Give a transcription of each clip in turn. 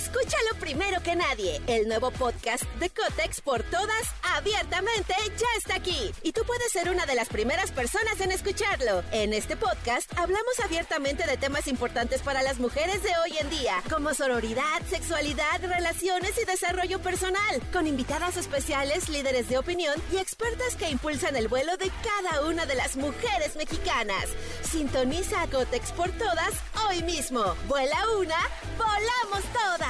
Escúchalo primero que nadie. El nuevo podcast de Cotex por todas, abiertamente, ya está aquí. Y tú puedes ser una de las primeras personas en escucharlo. En este podcast hablamos abiertamente de temas importantes para las mujeres de hoy en día, como sororidad, sexualidad, relaciones y desarrollo personal, con invitadas especiales, líderes de opinión y expertas que impulsan el vuelo de cada una de las mujeres mexicanas. Sintoniza a Cotex por todas hoy mismo. Vuela una, volamos todas.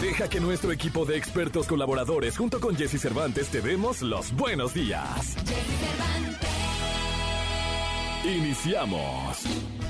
Deja que nuestro equipo de expertos colaboradores junto con Jesse Cervantes te demos los buenos días. Jesse Cervantes. Iniciamos.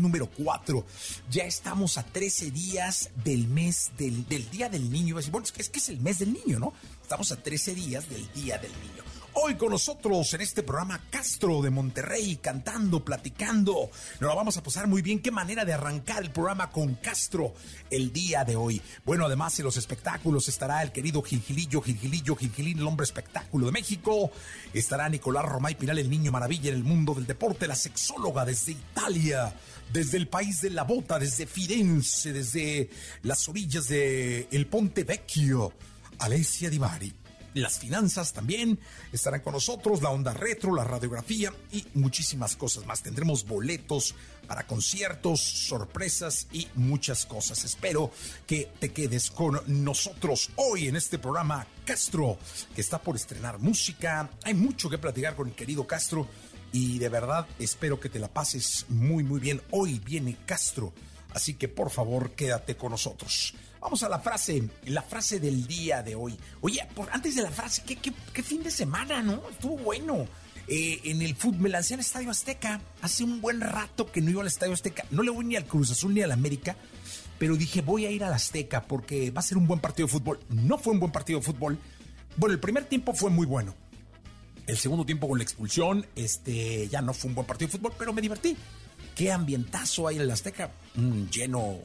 número 4. Ya estamos a 13 días del mes del, del Día del Niño. Bueno, es que, es que es el mes del niño, ¿no? Estamos a 13 días del Día del Niño. Hoy con nosotros en este programa Castro de Monterrey, cantando, platicando. Nos la vamos a pasar muy bien. Qué manera de arrancar el programa con Castro el día de hoy. Bueno, además en los espectáculos estará el querido Gilgilillo, Gilgilillo, Gilgilín, el hombre espectáculo de México. Estará Nicolás Romay Pinal, el niño maravilla en el mundo del deporte, la sexóloga desde Italia desde el país de la bota, desde Firenze, desde las orillas de Ponte Vecchio, Alessia Di Bari las finanzas también estarán con nosotros, la onda retro, la radiografía y muchísimas cosas más. Tendremos boletos para conciertos, sorpresas y muchas cosas. Espero que te quedes con nosotros hoy en este programa Castro, que está por estrenar música. Hay mucho que platicar con el querido Castro y de verdad espero que te la pases muy muy bien. Hoy viene Castro, así que por favor quédate con nosotros. Vamos a la frase, la frase del día de hoy. Oye, por, antes de la frase, ¿qué, fin de semana, no? Estuvo bueno. Eh, en el fútbol, me lancé al Estadio Azteca. Hace un buen rato que no iba al Estadio Azteca. No le voy ni al Cruz Azul ni al América, pero dije, voy a ir al Azteca porque va a ser un buen partido de fútbol. No fue un buen partido de fútbol. Bueno, el primer tiempo fue muy bueno. El segundo tiempo con la expulsión, este, ya no fue un buen partido de fútbol, pero me divertí. Qué ambientazo hay en el Azteca, un lleno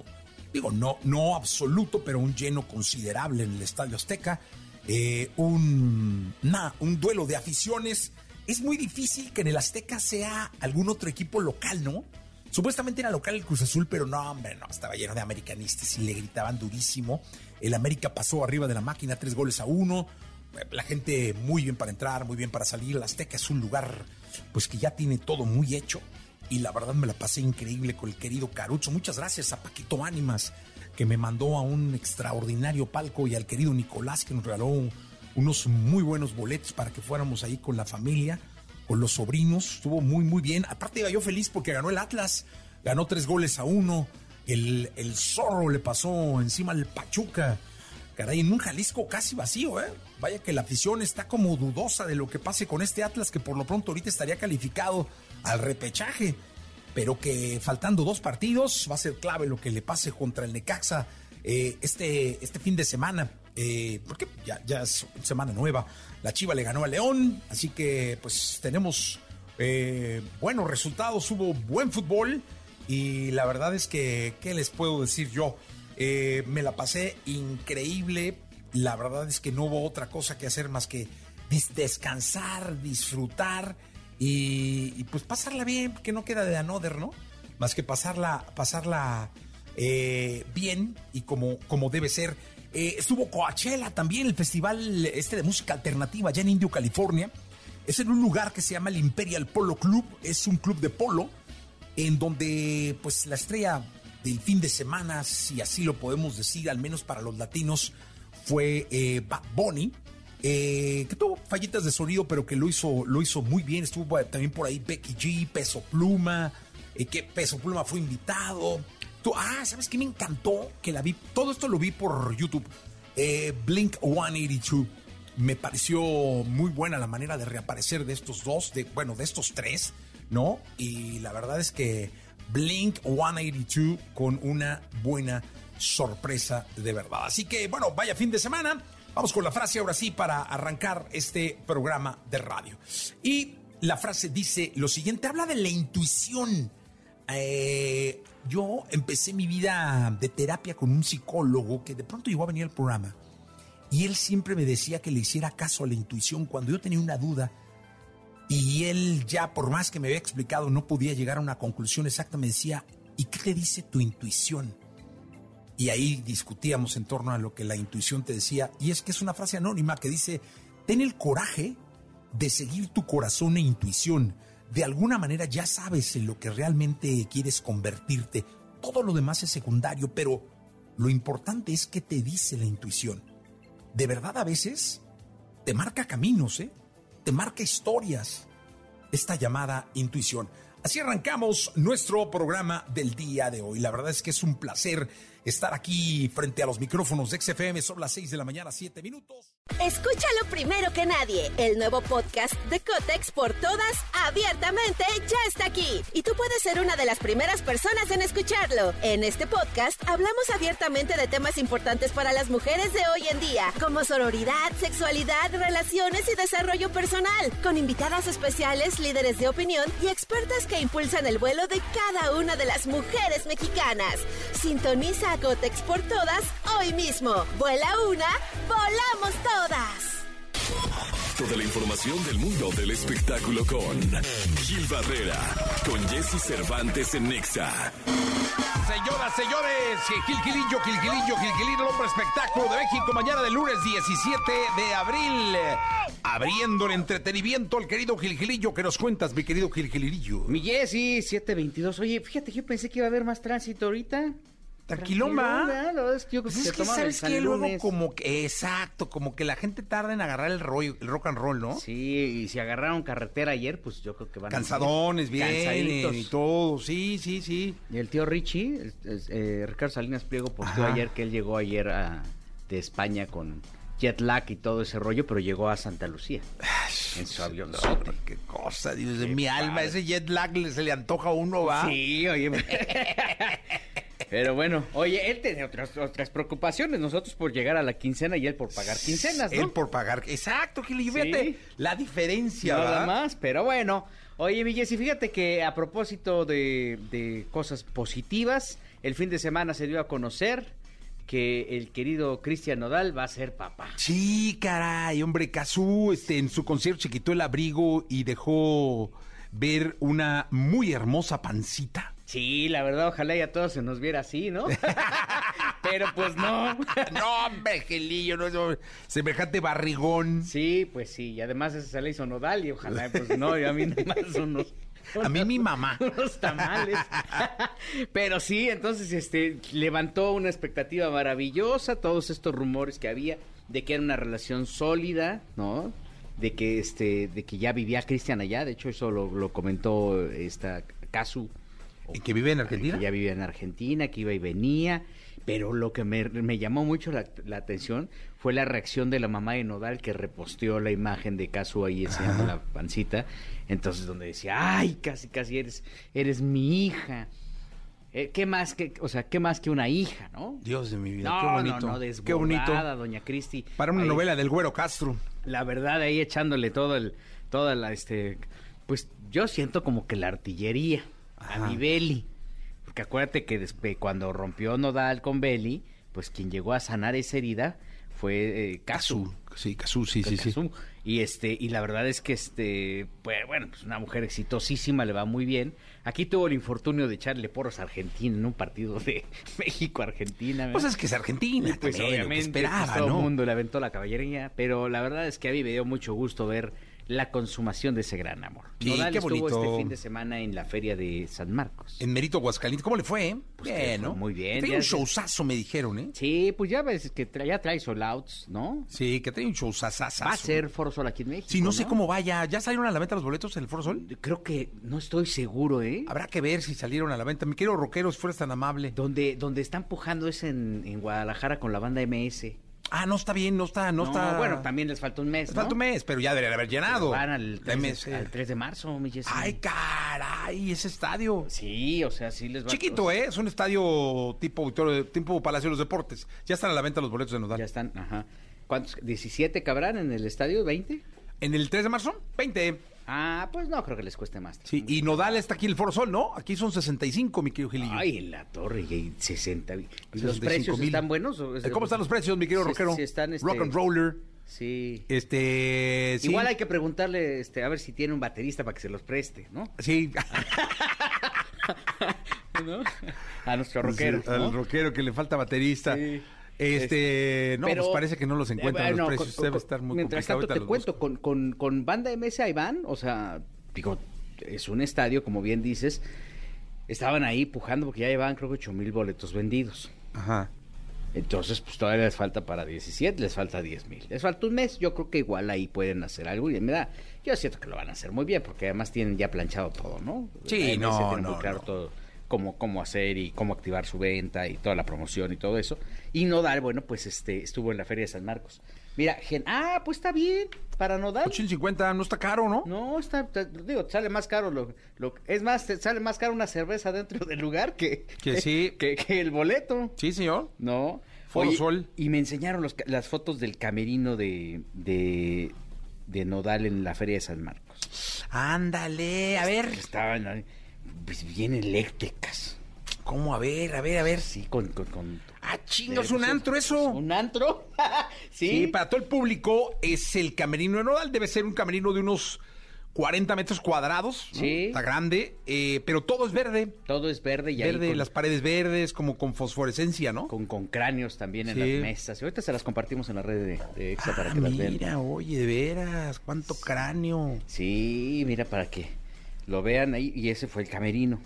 digo, no, no absoluto, pero un lleno considerable en el Estadio Azteca, eh, un, un duelo de aficiones. Es muy difícil que en el Azteca sea algún otro equipo local, ¿no? Supuestamente era local el Cruz Azul, pero no, hombre, no, estaba lleno de americanistas y le gritaban durísimo. El América pasó arriba de la máquina, tres goles a uno. La gente muy bien para entrar, muy bien para salir. El Azteca es un lugar, pues que ya tiene todo muy hecho y la verdad me la pasé increíble con el querido Carucho. Muchas gracias a Paquito Ánimas que me mandó a un extraordinario palco y al querido Nicolás que nos regaló unos muy buenos boletos para que fuéramos ahí con la familia, con los sobrinos. Estuvo muy, muy bien. Aparte iba yo feliz porque ganó el Atlas, ganó tres goles a uno. El, el zorro le pasó encima al Pachuca. Caray, en un Jalisco casi vacío, ¿eh? Vaya que la afición está como dudosa de lo que pase con este Atlas que por lo pronto ahorita estaría calificado al repechaje, pero que faltando dos partidos va a ser clave lo que le pase contra el Necaxa eh, este, este fin de semana. Eh, porque ya, ya es semana nueva. La Chiva le ganó a León, así que pues tenemos eh, buenos resultados, hubo buen fútbol y la verdad es que, ¿qué les puedo decir yo? Me la pasé increíble, la verdad es que no hubo otra cosa que hacer más que descansar, disfrutar y, pues pasarla bien, que no queda de another, ¿no? Más que pasarla, pasarla eh, bien y como, como debe ser. Eh, estuvo Coachella también, el festival este de música alternativa allá en Indio, California. Es en un lugar que se llama el Imperial Polo Club, es un club de polo en donde pues la estrella del fin de semana, si así lo podemos decir, al menos para los latinos, fue eh, Bad Bunny eh, que tuvo fallitas de sonido, pero que lo hizo, lo hizo muy bien. Estuvo también por ahí Becky G, Peso Pluma, eh, que Peso Pluma fue invitado. ah, ¿sabes qué me encantó? Que la vi, todo esto lo vi por YouTube. Eh, Blink 182. Me pareció muy buena la manera de reaparecer de estos dos, de, bueno, de estos tres, ¿no? Y la verdad es que Blink 182 con una buena sorpresa de verdad. Así que, bueno, vaya fin de semana. Vamos con la frase ahora sí para arrancar este programa de radio. Y la frase dice lo siguiente, habla de la intuición. Eh, yo empecé mi vida de terapia con un psicólogo que de pronto llegó a venir al programa y él siempre me decía que le hiciera caso a la intuición cuando yo tenía una duda y él ya por más que me había explicado no podía llegar a una conclusión exacta, me decía, ¿y qué te dice tu intuición? Y ahí discutíamos en torno a lo que la intuición te decía y es que es una frase anónima que dice, ten el coraje de seguir tu corazón e intuición de alguna manera ya sabes en lo que realmente quieres convertirte. Todo lo demás es secundario, pero lo importante es que te dice la intuición. De verdad a veces te marca caminos, ¿eh? Te marca historias. Esta llamada intuición. Así arrancamos nuestro programa del día de hoy. La verdad es que es un placer estar aquí frente a los micrófonos de XFM. Son las 6 de la mañana, 7 minutos. Escúchalo primero que nadie. El nuevo podcast de Cotex por todas, abiertamente, ya está aquí. Y tú puedes ser una de las primeras personas en escucharlo. En este podcast hablamos abiertamente de temas importantes para las mujeres de hoy en día, como sororidad, sexualidad, relaciones y desarrollo personal, con invitadas especiales, líderes de opinión y expertas que impulsan el vuelo de cada una de las mujeres mexicanas. Sintoniza a Cotex por todas hoy mismo. Vuela una, volamos todos todas. Toda la información del mundo del espectáculo con Gil Barrera, con Jesse Cervantes en Nexa. Señoras, señores, Gil Gilillo, Gil Gilillo, Gil Gilillo, el hombre espectáculo de México, mañana de lunes 17 de abril. Abriendo el entretenimiento al querido Gil Gilillo. ¿Qué nos cuentas, mi querido Gil Gilillo? Mi Jesse, 722. Oye, fíjate, yo pensé que iba a haber más tránsito ahorita. Tranquilón, Es que, pues es que sabes que luego como que, exacto, como que la gente tarda en agarrar el, rollo, el rock and roll, ¿no? Sí, y si agarraron carretera ayer, pues yo creo que van Cansadones, bien, y todo, sí, sí, sí. Y el tío Richie, eh, Ricardo Salinas Pliego, posteó ayer que él llegó ayer de España con jet lag y todo ese rollo, pero llegó a Santa Lucía en su avión. qué cosa, Dios de mi alma, ese jet lag se le antoja a uno, ¿va? Sí, oye. Pero bueno, oye, él tiene otras, otras preocupaciones. Nosotros por llegar a la quincena y él por pagar quincenas, ¿no? Él por pagar. Exacto, Gili. Fíjate la diferencia, Nada más, pero bueno. Oye, Villes, y fíjate que a propósito de, de cosas positivas, el fin de semana se dio a conocer que el querido Cristian Nodal va a ser papá. Sí, caray, hombre, Cazú, este, en su concierto se quitó el abrigo y dejó ver una muy hermosa pancita. Sí, la verdad, ojalá ya todos se nos viera así, ¿no? Pero pues no. no, hombre, Gelillo, no, semejante barrigón. Sí, pues sí, y además ese se le hizo nodal y ojalá, pues no, y a mí nada más unos... A mí mi mamá. Unos tamales. Pero sí, entonces este levantó una expectativa maravillosa, todos estos rumores que había de que era una relación sólida, ¿no? De que este, de que ya vivía Cristian allá, de hecho eso lo, lo comentó esta Casu ¿Y que vive en Argentina? Que ya vivía en Argentina, que iba y venía. Pero lo que me, llamó mucho la, atención fue la reacción de la mamá de Nodal que reposteó la imagen de Casu ahí enseñando la pancita. Entonces, donde decía, ay, casi, casi eres, eres mi hija. Eh, ¿Qué más que, o sea, qué más que una hija, no? Dios de mi vida, qué bonito. No, no, qué bonito. doña Cristi. Para una novela del Güero Castro. La verdad, ahí echándole todo el, toda la, este, pues yo siento como que la artillería a mi Beli. Porque acuérdate que después, cuando rompió Nodal con Beli, pues quien llegó a sanar esa herida fue eh, Sí, Casu, sí, sí, sí. Y este, y la verdad es que este, pues bueno, pues una mujer exitosísima, le va muy bien. Aquí tuvo el infortunio de echarle porros a Argentina en un partido de México-Argentina. Pues es que es Argentina, pues obviamente pues, esperaba, todo el mundo le aventó la caballería, pero la verdad es que a mí me dio mucho gusto ver la consumación de ese gran amor. Sí, qué bonito. estuvo este fin de semana en la feria de San Marcos. En Merito Aguascalientes. ¿Cómo le fue? Eh? Pues ¿no? Muy bien. Fue un showzazo, me dijeron, ¿eh? Sí, pues ya ves que ya trae sold outs, ¿no? Sí, que hay un show sasasazo. Va a ser Foro Sol aquí en México. Sí, no, sé cómo vaya. ¿Ya salieron a la venta los boletos en el Foro Sol? Creo que no estoy seguro, ¿eh? Habrá que ver si salieron a la venta. Mi querido rockero, si fueras tan amable. Donde, donde están pujando es en, en Guadalajara con la banda MS. Ah, no está bien, no está, no, está. Bueno, también les falta un mes. Les ¿no? falta un mes, pero ya deberían haber llenado. Van al 3, MS. de, al 3 de marzo, mi. Ay, caray, ese estadio. Sí, o sea, sí les va Chiquito, ¿eh? Es un estadio tipo, tipo Palacio de los Deportes. Ya están a la venta los boletos de Nodal. Ya están, ajá. ¿Cuántos? ¿17 cabrán en el estadio? ¿20? ¿En el 3 de marzo? 20. Ah, pues no creo que les cueste más. Sí, y Nodal está aquí el Foro Sol, ¿no? Aquí son 65, mi querido Gilillo. Ay, en la torre, y 60. ¿Y los 65 precios mil. están buenos? o es- ¿Cómo están los precios, mi querido rockero? sí están, este- Rock and roller. Sí. Este, sí. Igual hay que preguntarle este, a ver si tiene un baterista para que se los preste, ¿no? Sí. ¿No? A nuestro rockero. Sí, ¿no? Al rockero que le falta baterista. Sí. Este, no, Pero- pues parece que no los encuentran Eh, los bueno, precios. con- Debe estar muy Mientras complicado. tanto, te cuento, los con, con, con banda MS ahí van, o sea, digo, es un estadio, como bien dices, estaban ahí pujando porque ya llevaban creo que 8 mil boletos vendidos. Ajá. Entonces, pues todavía les falta para 17, les falta 10 mil. Les falta un mes, yo creo que igual ahí pueden hacer algo. Y me da, yo siento que lo van a hacer muy bien, porque además tienen ya planchado todo, ¿no? Sí, no, no, claro no. todo, cómo, cómo hacer y cómo activar su venta y toda la promoción y todo eso. Y Nodal, bueno, pues este estuvo en la Feria de San Marcos. Mira, gen- ah, pues está bien, para Nodal. 850 no está caro, ¿no? No, está, está- digo, sale más caro lo, lo- es más, te sale más caro una cerveza dentro del lugar que, Que sí. que, que el boleto. Sí, señor. No. Foro Sol. Y me enseñaron los las fotos del camerino de, de, de Nodal en la Feria de San Marcos. Ándale, a ver. Estaban ahí, pues, bien eléctricas. ¿Cómo? A ver, a ver, a ver. Sí, con... con, con- Ah, eh, un antro eso. ¿Un antro? sí. Sí, para todo el público es el camerino de Nodal. Debe ser un camerino de unos 40 metros cuadrados. ¿no? Sí. Está grande, eh, pero todo es verde. Todo es verde y ahí Verde, con, las paredes verdes, como con fosforescencia, ¿no? con, con cráneos también en Sí. las mesas. Y ahorita se las compartimos en la red de, de Exa Ah, para que las vean. mira, oye, de veras, cuánto cráneo. Sí, mira, para que lo vean ahí. Y ese fue el camerino.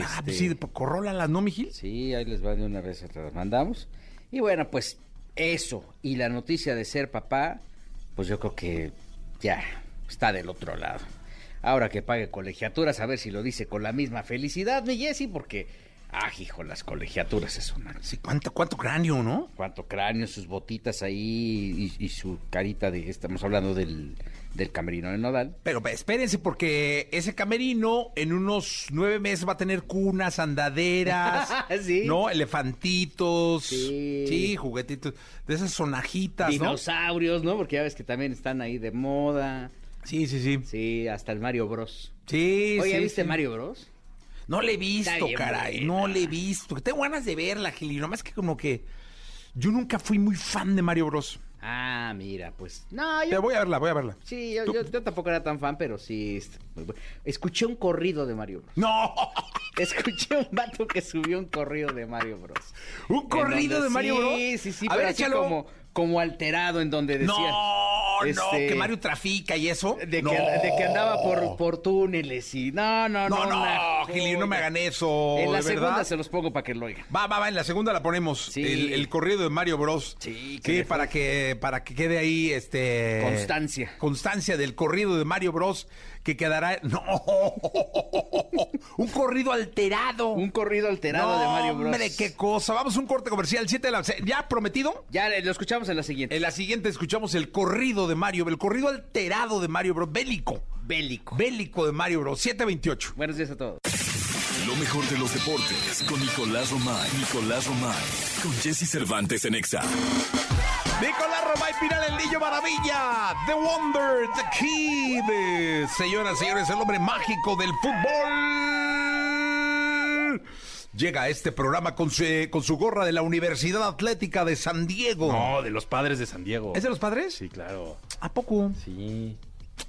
Ah, Este, pues sí, corrólalas, ¿no, Mijil? Sí, ahí les va de una vez, te las mandamos. Y bueno, pues eso y la noticia de ser papá, pues yo creo que ya está del otro lado. Ahora que pague colegiaturas, a ver si lo dice con la misma felicidad, mi Jessy, porque, ah, hijo, las colegiaturas es una... Sí, cuánto, cuánto cráneo, ¿no? Cuánto cráneo, sus botitas ahí y, y su carita de... Estamos hablando del, del camerino de Nodal. Pero pues, espérense, porque ese camerino en unos nueve meses va a tener cunas, andaderas, Sí. ¿no? Elefantitos, Sí. sí, juguetitos, de esas sonajitas, ¿no? Dinosaurios, ¿no? Porque ya ves que también están ahí de moda. Sí, sí, sí. Sí, hasta el Mario Bros. Sí, Oye, sí, ¿viste. Mario Bros? No le he visto, bien caray, buena. no le he visto. Tengo ganas de verla, Gili, nomás que como que yo nunca fui muy fan de Mario Bros. Ah, mira, pues. No, yo. voy a verla, voy a verla. Sí, yo, yo- yo tampoco era tan fan, pero sí. est- muy bueno. Escuché un corrido de Mario Bros. ¡No! Escuché un vato que subió un corrido de Mario Bros. ¿Un corrido donde- de Mario Bros? Sí, sí, sí. A pero ver, así échalo. como, como alterado en donde decía. No, no, este, que Mario trafica y eso. De que, No. de que andaba por, por túneles y. No, no, no. No, no, Gili, no me hagan eso. En la de segunda verdad. se los pongo para que lo oigan. Va, va, va, en la segunda la ponemos. Sí. El, el corrido de Mario Bros. Sí, que le para que, para que quede ahí este. Constancia. Constancia del corrido de Mario Bros. Que quedará. ¡No! Un corrido alterado. Un corrido alterado de Mario Bros. Hombre, qué cosa. Vamos a un corte comercial. Siete de la. ¿Ya prometido? Ya lo escuchamos en la siguiente. En la siguiente escuchamos el corrido de Mario, el corrido alterado de Mario Bros. Bélico. Bélico. Bélico de Mario Bros. 728. Buenos días a todos. Lo mejor de los deportes con Nicolás Romay. Nicolás Romay. Con Jesse Cervantes en Exa. Nicolás Romay Pinal, el niño maravilla. The Wonder, The Kid. Señoras, señores, el hombre mágico del fútbol. Llega a este programa con su, con su gorra de la Universidad Atlética de San Diego. No, de los padres de San Diego. ¿Es de los padres? Sí, claro. ¿A poco? Sí,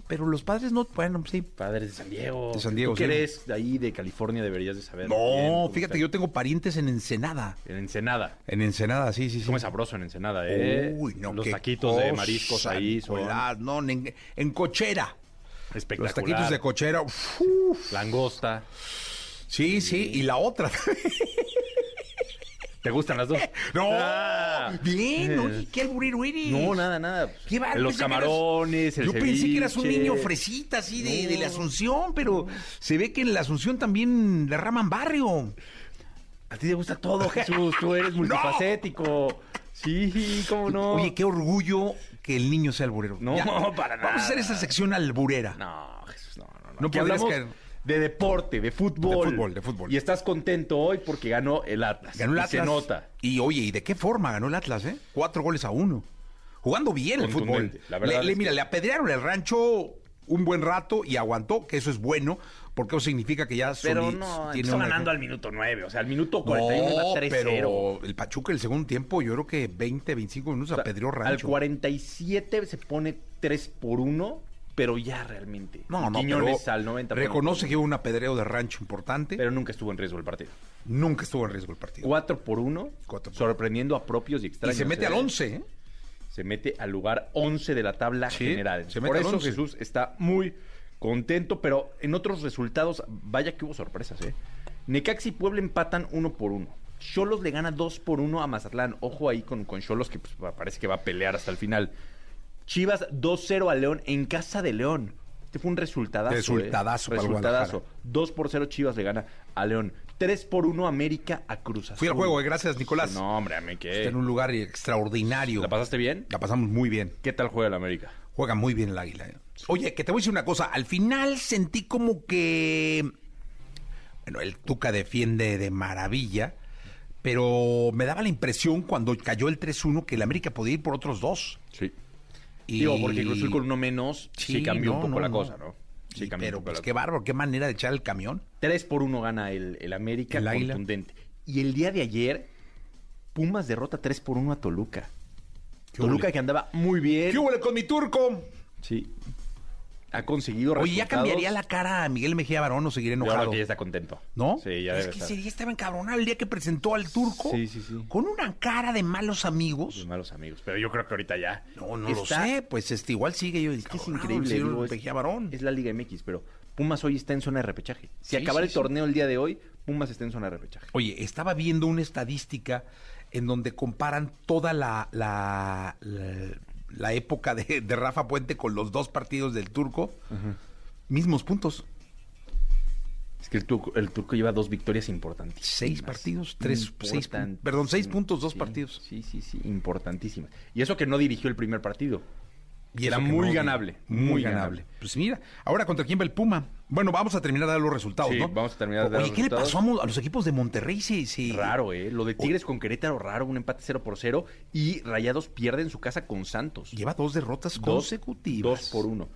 Pero los padres no, bueno, sí. padres de San Diego. De San Diego, Tú que sí. eres de ahí, de California, deberías de saber. No, bien fíjate, está. yo tengo parientes en Ensenada. En Ensenada. En Ensenada, sí, sí, sí. Come sabroso en Ensenada, ¿eh? Uy, no, Los qué taquitos de mariscos ahí son Nicolás, no, en, en cochera. espectaculares. Los taquitos de cochera. uf. Langosta. Sí, sí, y la otra. ¿Te gustan las dos? No, Ah. bien, oye, qué alburero eres. No, nada, nada. Qué bárbaro, Los camarones, el Yo pensé que eras un niño fresita así de, de la Asunción, pero se ve que en la Asunción también derraman barrio. A ti te gusta todo, Jesús. Tú eres multifacético. Sí, ¿cómo no? Oye, qué orgullo que el niño sea alburero. No, para Vamos a hacer nada. esa sección alburera. No, Jesús, no, no. No, No podrías hablamos caer. De deporte, de fútbol. De fútbol, de fútbol. Y estás contento hoy porque ganó el Atlas. Ganó el Y Atlas. Se nota. Y oye, ¿y de qué forma ganó el Atlas, eh? Cuatro goles a uno. Jugando bien el fútbol. La verdad Le- le- es que- mira, le apedrearon el rancho un buen rato y aguantó, que eso es bueno, porque eso significa que ya Pero soli- no, tiene empezó una- ganando al minuto 9. O sea, al minuto 41 No, iba 3-0. pero el Pachuca el segundo tiempo, yo creo que 20, 25 minutos O sea, apedreó Al rancho. 47 se pone 3 por 1, pero ya realmente. No, no, Quiñones al 90 pone reconoce que hubo un apedreo de rancho importante, Pero nunca estuvo en riesgo el partido. nunca estuvo en riesgo el partido. 4 por 1, Cuatro por sorprendiendo a propios y y extraños. se mete ¿eh? al 11, ¿eh? Se mete al lugar 11 de la tabla Sí, general. se mete Por al eso 11. Jesús está muy contento, pero en otros resultados, vaya que hubo sorpresas, ¿eh? Necaxi y Puebla empatan 1 por 1. Cholos le gana 2 por 1 a Mazatlán. Ojo ahí con, con Cholos que pues, parece que va a pelear hasta el final. Chivas 2-0 a León en casa de León. Este fue un resultadazo. Resultadazo ¿eh? para Resultadazo. 2 por 0 Chivas le gana a León. 3 por 1 América a Cruz Azul. Fui al juego, eh, gracias Nicolás. No, hombre, a mí qué. Está en un lugar extraordinario. ¿La pasaste bien? La pasamos muy bien. ¿Qué tal juega el América? Juega muy bien el águila. ¿eh? Oye, que te voy a decir una cosa. Al final sentí como que. Bueno, el Tuca defiende de maravilla. Pero me daba la impresión cuando cayó el 3-1 que el América podía ir por otros dos. Sí. Y- Digo, porque Cruz Azul con uno menos sí, cambió no, un poco no, la no. cosa, ¿no? Sí, cambió pero un poco pues la qué bárbaro, qué manera de echar el camión. 3 por 1 gana el, el América El Águila. contundente. Y el día de ayer, Pumas derrota 3 por 1 a Toluca. Toluca huele? que andaba muy bien. ¿Qué hubo con mi turco? Sí. Ha conseguido Oye, ya resultados. cambiaría la cara a Miguel Mejía Barón o seguiré Yo creo enojado. que ya está contento. ¿No? Sí, ya Es debe que estar. ese día estaba encabronado el día que presentó al turco. Sí, sí, sí. Con una cara de malos amigos. De malos amigos. Pero yo creo que ahorita ya. No, no está- lo sé. Pues este, igual sigue yo. Es que es increíble. digo, es, Mejía Barón. es la Liga MX, pero Pumas hoy está en zona de repechaje. Si Sí, acabara sí, el sí. torneo el día de hoy, Pumas está en zona de repechaje. Oye, estaba viendo una estadística en donde comparan toda la, la, la, la época de, de Rafa Puente con los dos partidos del turco. Mismos puntos. Es que el turco, el turco lleva dos victorias importantísimas. Seis partidos, tres, seis, perdón, seis puntos, dos Sí, partidos. Sí, sí, sí, importantísimas. Y eso que no dirigió el primer partido. Y Era muy no, ganable, Muy, muy ganable. ganable. Pues mira, ahora contra quién va el Puma. Bueno, vamos a terminar de dar los resultados, Sí, ¿no? vamos a terminar de dar Oye, los ¿qué le pasó a, los equipos de Monterrey? Sí, sí. Raro, ¿eh? Lo de Tigres con Querétaro, raro. Un empate 0 por 0. Y Rayados pierde en su casa con Santos. Lleva dos derrotas consecutivas. Dos por uno.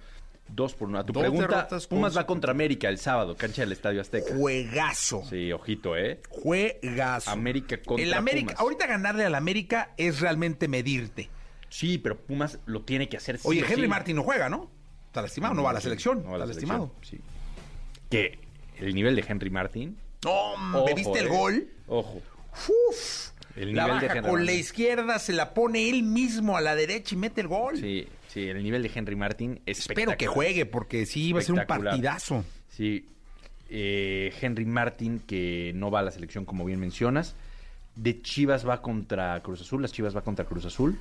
Dos por uno. A tu Dos pregunta, Pumas va contra América el sábado, cancha del Estadio Azteca. Juegazo. Sí, ojito, ¿eh? Juegazo. América contra El América, Pumas. ahorita ganarle al América es realmente medirte. Sí, pero Pumas lo tiene que hacer Oye, Henry sí. Martín no juega, ¿no? Está lastimado, no va a la selección. No va a la está selección, lastimado. Sí. Que el nivel de Henry Martín. No, ojo, ¿viste el ¿eh? gol? Ojo. Uf. El la nivel de baja Henry con la izquierda, se la pone él mismo a la derecha y mete el gol. Sí, sí, el nivel de Henry Martín es Espero que juegue porque sí va a ser un partidazo. Sí. Eh, Henry Martin, que no va a la selección, como bien mencionas. De Chivas va contra Cruz Azul. Las Chivas va contra Cruz Azul.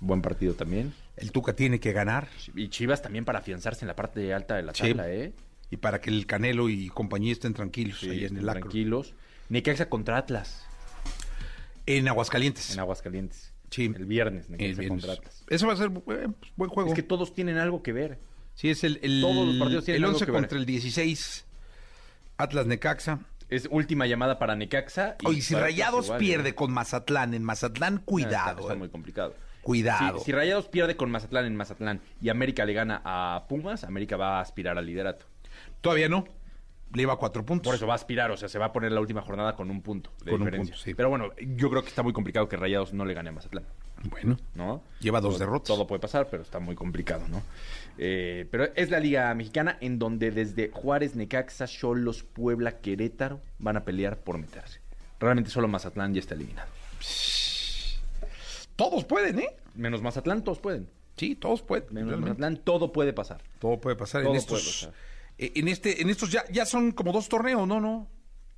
Buen partido también. El Tuca tiene que ganar Y Chivas también para afianzarse en la parte alta de la Sí. tabla, ¿eh? Y para que el Canelo y compañía estén tranquilos Sí, ahí en el acro. tranquilos. Necaxa contra Atlas En Aguascalientes. en Aguascalientes. Sí. El viernes, El Necaxa viernes. contra Atlas. Eso va a ser eh, pues, buen juego. Es que todos tienen algo que ver. Sí, es el, el, Todos los partidos tienen el algo 11 que ver. contra el 16. Atlas Necaxa. Es última llamada para Necaxa. Oye, si Rayados igual, pierde ¿eh? con Mazatlán en Mazatlán, cuidado. Está, está eh. muy complicado. Cuidado. Si, si Rayados pierde con Mazatlán en Mazatlán y América le gana a Pumas, América va a aspirar al liderato. Todavía no. Le iba a cuatro puntos. Por eso va a aspirar, o sea, se va a poner la última jornada con un punto de Con un diferencia. punto, sí. Pero bueno, yo creo que está muy complicado que Rayados no le gane a Mazatlán, Bueno, ¿no? Lleva dos Todo- derrotas. Todo puede pasar, pero está muy complicado, ¿no? Eh, pero es la Liga Mexicana en donde desde Juárez, Necaxa, Cholos, Puebla, Querétaro van a pelear por meterse. Realmente solo Mazatlán ya está eliminado. todos pueden, ¿eh? Menos Mazatlán, todos pueden. Sí, todos pueden. Menos. Mazatlán, todo puede pasar. Todo puede pasar Todo en puede estos. pasar. Eh, En este, en estos ya, ya son como dos torneos, ¿no? No.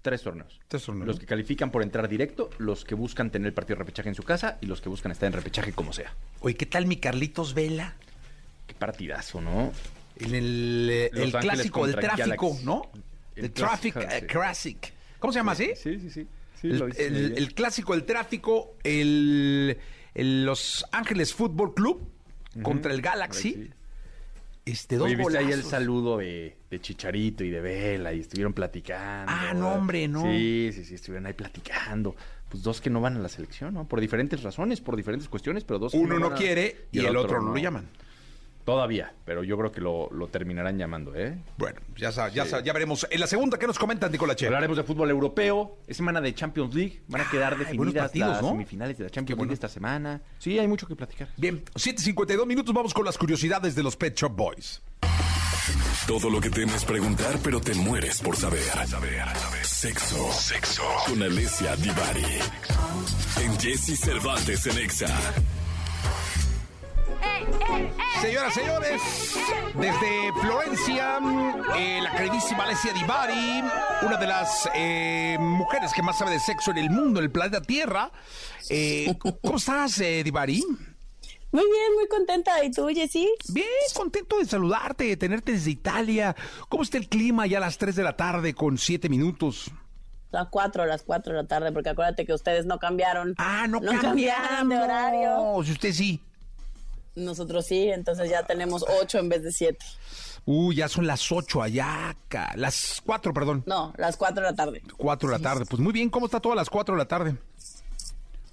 Tres torneos. Tres torneos. Los que califican por entrar directo, los que buscan tener el partido de repechaje en su casa y los que buscan estar en repechaje como sea. Oye, ¿qué tal mi Carlitos Vela? Qué partidazo, ¿no? En el, eh, el clásico del contra tráfico, Galaxy. ¿no? El El Traffic clásico, eh, sí. Classic. ¿Cómo se llama así? Sí, sí, sí. Sí, el, el- el clásico del tráfico, el, el Los Ángeles Fútbol Club contra el Galaxy. Sí. Este, dos Oye, ¿viste ahí el golazos. saludo de, de Chicharito y de Vela y estuvieron platicando? Ah, no, hombre, no. Sí, sí, sí, estuvieron ahí platicando. Pues dos que no van a la selección, ¿no? Por diferentes razones, por diferentes cuestiones, pero dos que Uno no van a- quiere y, el otro no lo llaman. Todavía, pero yo creo que lo, lo terminarán llamando, ¿eh? Bueno, ya, sa- ya, sa- ya veremos. En la segunda, ¿qué nos comentan, Nicolache? Hablaremos de fútbol europeo. Es semana de Champions League. Van a quedar buenos definidas partidos, las ¿no? semifinales de la Champions bueno. League esta semana. Sí, hay mucho que platicar. Bien, 7.52 minutos, vamos con las curiosidades de los Pet Shop Boys. Todo lo que temes preguntar, pero te mueres por saber. Sexo. Sexo. Con Alessia Divari. En Jesse Cervantes en Exa. Señoras, señores, desde Florencia, eh, la queridísima Alessia Divari, una de las eh, mujeres que más sabe de sexo en el mundo, en el planeta Tierra. Eh, ¿Cómo estás, eh, Divari? Muy bien, muy contenta. ¿Y tú, Jessy? Bien, contento de saludarte, de tenerte desde Italia. ¿Cómo está el clima ya a las 3 de la tarde con 7 minutos? Las cuatro, las cuatro de la tarde, porque acuérdate que ustedes no cambiaron. Ah, no, cambiaron de horario. No, si usted sí. Nosotros sí, entonces ya tenemos ocho en vez de siete. Uy, ya son las 8 allá, las 4, perdón. No, las cuatro de la tarde. 4 de la tarde. Pues muy bien, ¿cómo está todas las 4 de la tarde?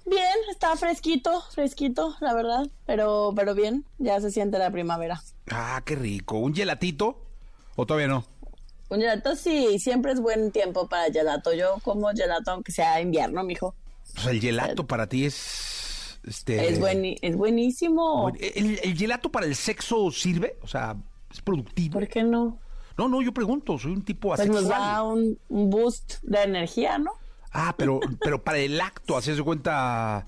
Bien, está fresquito, fresquito, la verdad, pero, pero bien, ya se siente la primavera. Ah, qué rico. ¿Un gelatito? ¿O todavía no? Un gelato sí, siempre es buen tiempo para gelato. Yo como gelato aunque sea invierno, mijo. Pues el gelato para ti es. Este, Es, buen, es buenísimo. buen- ¿El, el gelato para el sexo sirve? O sea, ¿es productivo? ¿Por qué no? No, no, yo pregunto, soy un tipo Pues asexual. nos da un, un boost de energía, ¿no? Ah, pero, pero para el acto, así se cuenta.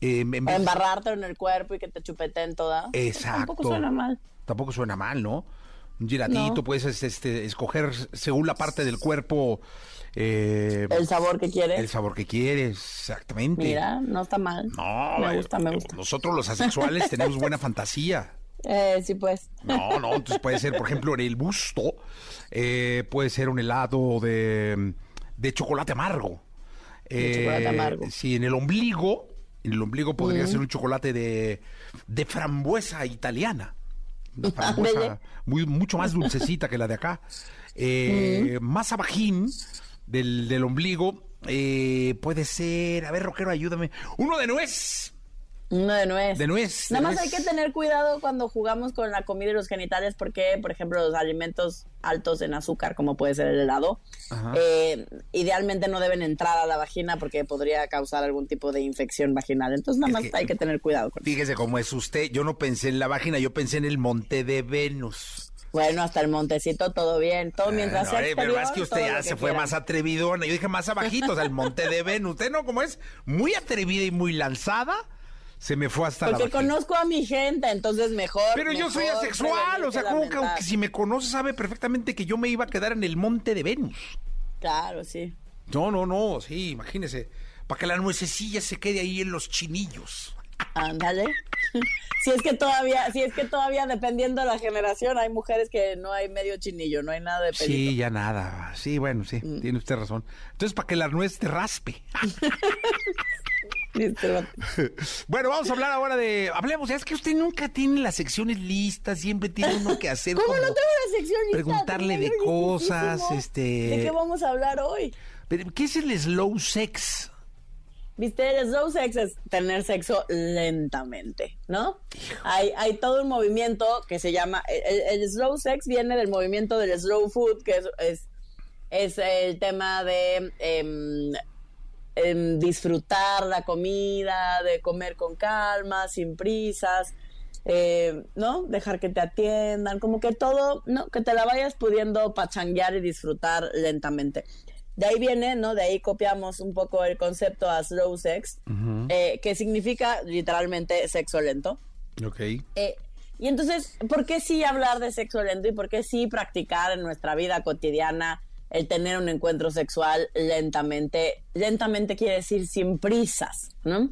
eh, en vez- Para embarrarte en el cuerpo y que te chupeten toda. Exacto. Tampoco suena mal. Tampoco suena mal, ¿no? Un gelatito, No. puedes este, escoger según la parte del cuerpo. Eh, El sabor que quieres. el sabor que quieres, exactamente. Mira, no está mal. No, me eh, gusta, me gusta. Nosotros los asexuales tenemos buena fantasía. Eh, sí, pues. No, no, entonces puede ser, por ejemplo, en el busto, eh, puede ser un helado de, de chocolate amargo. De chocolate amargo. Sí, en el ombligo, en el ombligo podría ser un chocolate de, de frambuesa italiana. Una frambuesa Ándale. muy, mucho más dulcecita que la de acá. Eh, Más abajín del, del ombligo eh, puede ser, a ver, Roquero, ayúdame, uno de nuez. Uno de nuez. De nuez, de Nada más nuez. hay que tener cuidado cuando jugamos con la comida y los genitales porque, por ejemplo, los alimentos altos en azúcar, como puede ser el helado, eh, idealmente no deben entrar a la vagina porque podría causar algún tipo de infección vaginal. Entonces, nada Es más que- hay que tener cuidado con. Fíjese cómo es usted. Yo no pensé en la vagina, yo pensé en el monte de Venus. Bueno, hasta el montecito, todo bien. Todo mientras no, eh, pero es que usted ya se fue quieran. más atrevidona. Yo dije más abajito, o sea, el monte de Venus. Usted no, como es muy atrevida y muy lanzada, se me fue hasta Porque la vagina. conozco a mi gente, entonces mejor. Pero yo soy asexual, o sea, como que, que si me conoce sabe perfectamente que yo me iba a quedar en el monte de Venus. Claro, sí. No, no, no, sí, imagínese. Para que la nuececilla se quede ahí en los chinillos. Ándale. si es que todavía, si es que todavía dependiendo de la generación, hay mujeres que no hay medio chinillo, no hay nada de pelito. Sí, ya nada. Sí, bueno, sí, Mm. tiene usted razón. Entonces, para que la nuez te raspe. Bueno, vamos a hablar ahora de. Hablemos, es que usted nunca tiene las secciones listas, siempre tiene uno que hacer. ¿Cómo como no tengo la sección lista? Preguntarle de cosas, este. ¿De qué vamos a hablar hoy? ¿Qué es el slow sex? Viste, el slow sex es tener sexo lentamente, ¿no? Hay, hay todo un movimiento que se llama, el, el slow sex viene del movimiento del slow food, que es, es, es el tema de em, em, disfrutar la comida, de comer con calma, sin prisas, eh, ¿no? Dejar que te atiendan, como que todo, ¿no? Que te la vayas pudiendo pachanguear y disfrutar lentamente. De ahí viene, ¿no? De ahí copiamos un poco el concepto a slow sex, eh, que significa literalmente sexo lento. Ok. Eh, y entonces, ¿por qué sí hablar de sexo lento y por qué sí practicar en nuestra vida cotidiana el tener un encuentro sexual lentamente. Lentamente quiere decir sin prisas, ¿no?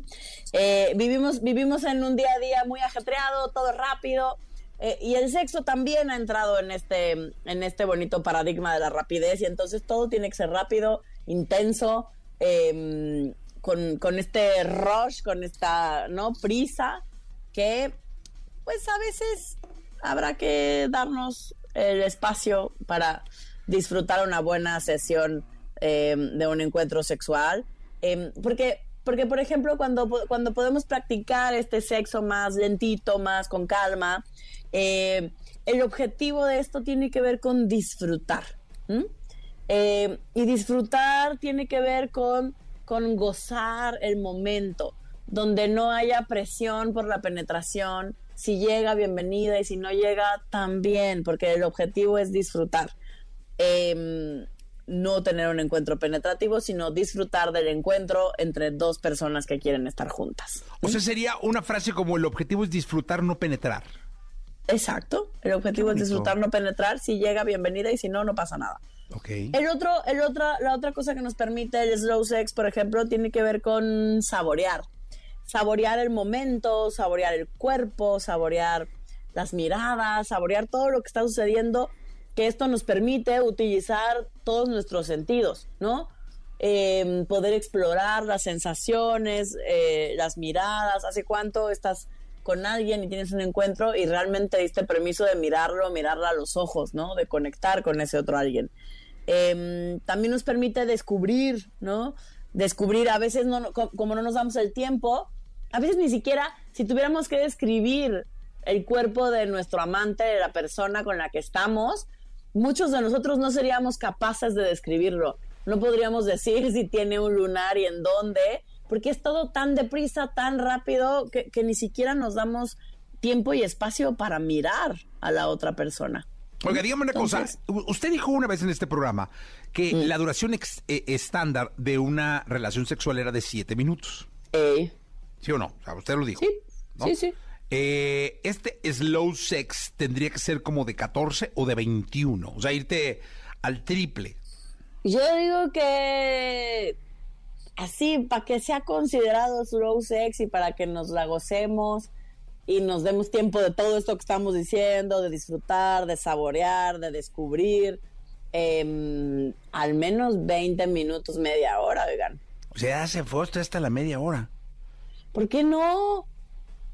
Eh, vivimos, vivimos en un día a día muy ajetreado, todo rápido. Eh, y el sexo también ha entrado en este, en este bonito paradigma de la rapidez y entonces todo tiene que ser rápido, intenso, em, con, con, este rush, con esta no prisa que pues a veces habrá que darnos el espacio para disfrutar una buena sesión em, de un encuentro sexual. Em, porque, porque, por ejemplo, cuando, cuando podemos practicar este sexo más lentito, más con calma, eh, el objetivo de esto tiene que ver con disfrutar. Eh, y disfrutar tiene que ver con, con gozar el momento, donde no haya presión por la penetración. Si llega, bienvenida, y si no llega, también, porque el objetivo es disfrutar. Em, no tener un encuentro penetrativo, sino disfrutar del encuentro entre dos personas que quieren estar juntas. O sea, sería una frase como el objetivo es disfrutar, no penetrar. Exacto. El objetivo es disfrutar, no penetrar. Si llega, bienvenida y si no, no pasa nada. Okay. El otro, el otra, la otra cosa que nos permite el slow sex, por ejemplo, tiene que ver con saborear. Saborear el momento, saborear el cuerpo, saborear las miradas, saborear todo lo que está sucediendo, que esto nos permite utilizar todos nuestros sentidos, ¿no? Eh, poder explorar las sensaciones, eh, las miradas, hace cuánto estás con alguien y tienes un encuentro y realmente diste permiso de mirarlo, mirarla a los ojos, ¿no? De conectar con ese otro alguien. Em, también nos permite descubrir, ¿no? Descubrir, a veces no, como no nos damos el tiempo, a veces ni siquiera si tuviéramos que describir el cuerpo de nuestro amante, de la persona con la que estamos, muchos de nosotros no seríamos capaces de describirlo. No podríamos decir si tiene un lunar y en dónde, porque es todo tan deprisa, tan rápido, que, ni siquiera nos damos tiempo y espacio para mirar a la otra persona. Oiga, dígame una cosa. Usted dijo una vez en este programa que mm. la duración eh, estándar de una relación sexual era de siete minutos. Eh. ¿Sí o no? O sea, usted lo dijo. Sí, sí, sí. Eh, este slow sex tendría que ser como de 14 o de 21. O sea, irte al triple. Yo digo que así, para que sea considerado slow sex y para que nos la gocemos y nos demos tiempo de todo esto que estamos diciendo, de disfrutar, de saborear, de descubrir, em, al menos 20 minutos, media hora, oigan. O sea, se fue hasta la media hora. ¿Por qué no?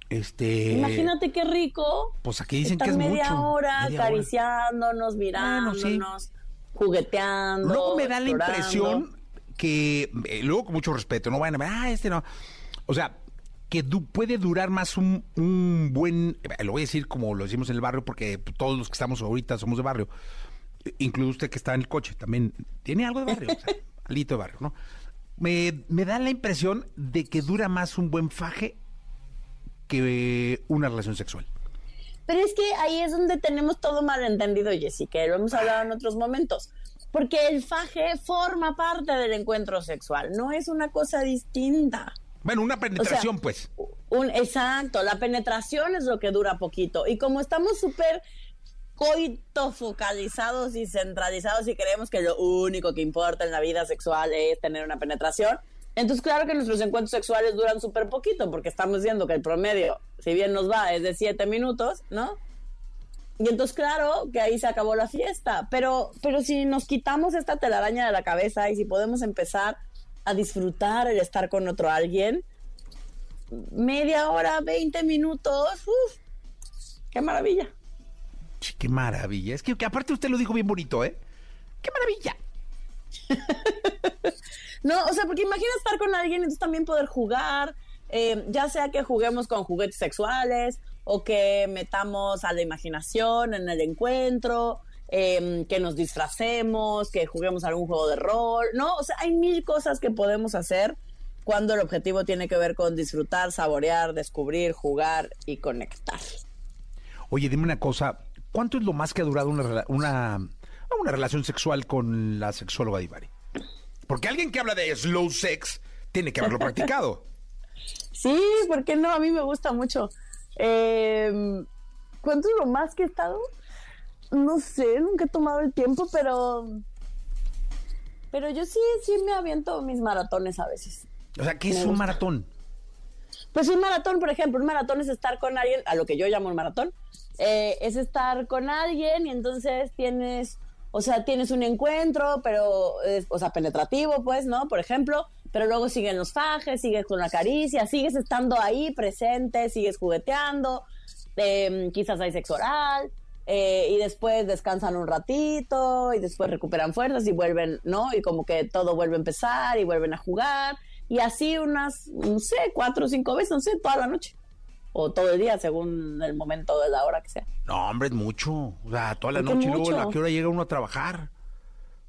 Este. Imagínate qué rico. Pues aquí dicen que es media Hora, acariciándonos, mirándonos, jugueteando. Luego me da la impresión que, eh, luego con mucho respeto, no vayan a ver, ah, este no. O sea, que puede durar más un, un, buen, eh, lo voy a decir como lo decimos en el barrio, porque todos los que estamos ahorita somos de barrio, incluso usted que está en el coche, también tiene algo de barrio, o sea, alito de barrio, ¿no? Me, me da la impresión de que dura más un buen faje que una relación sexual. Pero es que ahí es donde tenemos todo malentendido, Jessica, lo hemos hablado en otros momentos porque el faje forma parte del encuentro sexual, no es una cosa distinta. Bueno, una penetración, pues. Un, exacto, la penetración es lo que dura poquito. Y como estamos súper coito focalizados y centralizados y creemos que lo único que importa en la vida sexual es tener una penetración, entonces claro que nuestros encuentros sexuales duran súper poquito, porque estamos viendo que el promedio, si bien nos va, es de siete minutos, ¿no? Y entonces, claro, que ahí se acabó la fiesta. Pero, pero si nos quitamos esta telaraña de la cabeza y si podemos empezar a disfrutar el estar con otro alguien, media hora, 20 minutos, ¡uf! ¡Qué maravilla! ¡Qué maravilla! Es que, que aparte usted lo dijo bien bonito, ¿eh? ¡Qué maravilla! no, o sea, porque imagina estar con alguien y entonces también poder jugar, eh, ya sea que juguemos con juguetes sexuales o que metamos a la imaginación en el encuentro, em, que nos disfracemos, que juguemos algún juego de rol, ¿no? O sea, hay mil cosas que podemos hacer cuando el objetivo tiene que ver con disfrutar, saborear, descubrir, jugar y conectar. Oye, dime una cosa, ¿cuánto es lo más que ha durado una, una, una relación sexual con la sexóloga Divari? Porque alguien que habla de slow sex tiene que haberlo practicado. Sí, ¿por qué no? A mí me gusta mucho. Eh, ¿Cuánto es lo más que he estado? No sé, nunca he tomado el tiempo, pero Pero yo sí, sí me aviento mis maratones a veces. O sea, ¿qué es Me un gusta. maratón? Pues un maratón, por ejemplo, un maratón es estar con alguien, a lo que yo llamo un maratón, eh, es estar con alguien y entonces tienes, o sea, tienes un encuentro, pero, es- o sea, penetrativo, pues, ¿no? Por ejemplo, pero luego siguen los fajes, sigues con la caricia, sigues estando ahí presente, sigues jugueteando, eh, quizás hay sexo oral, eh, y después descansan un ratito, y después recuperan fuerzas y vuelven, ¿no? Y como que todo vuelve a empezar y vuelven a jugar, y así unas, no sé, cuatro o cinco veces, no sé, toda la noche. O todo el día, según el momento de la hora que sea. No, hombre, es mucho. O sea, toda la ¿Por qué noche y luego a qué hora llega uno a trabajar.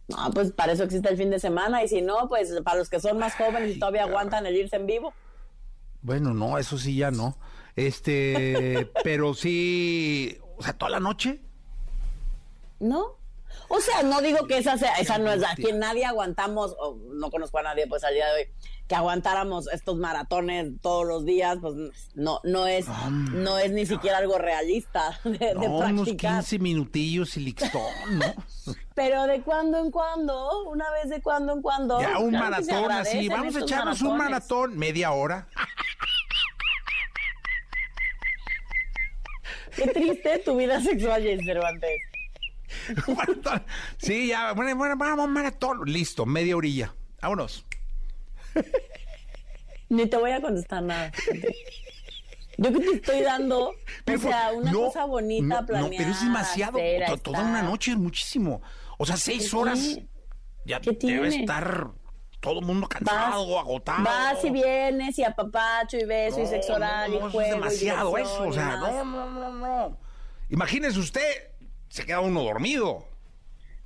No, pues para eso existe el fin de semana, y si no, pues para los que son más jóvenes y todavía aguantan el irse en vivo. Bueno, no, eso sí ya no. Este, pero sí, o sea, toda la noche. ¿No? O sea, no digo que esa sea, esa no es la que nadie aguantamos, o no conozco a nadie pues al día de hoy, que aguantáramos estos maratones todos los días, pues no, no es, no es ni siquiera algo realista de, de No, unos practicar. 15 minutillos y lixtón, ¿no? Pero de cuando en cuando, una vez de cuando en cuando. Ya un claro maratón así, vamos a echarnos un maratón, media hora. Qué triste tu vida sexual, Jess Cervantes. Maratón. Sí, ya, bueno, bueno, vamos, maratón. Listo, media orilla. Vámonos. Ni te voy a contestar nada. Yo que te estoy dando, Pero o sea, una no, cosa bonita, no, no, pero es demasiado. toda una noche es muchísimo. O sea, seis ¿Qué horas. tiene? Ya ¿Qué debe tiene? estar todo el mundo cansado, agotado. Vas y vienes y apapacho y beso y sexo oral y juego. Es demasiado y eso. O sea, no, no, no, no. Imagínese usted, se queda uno dormido.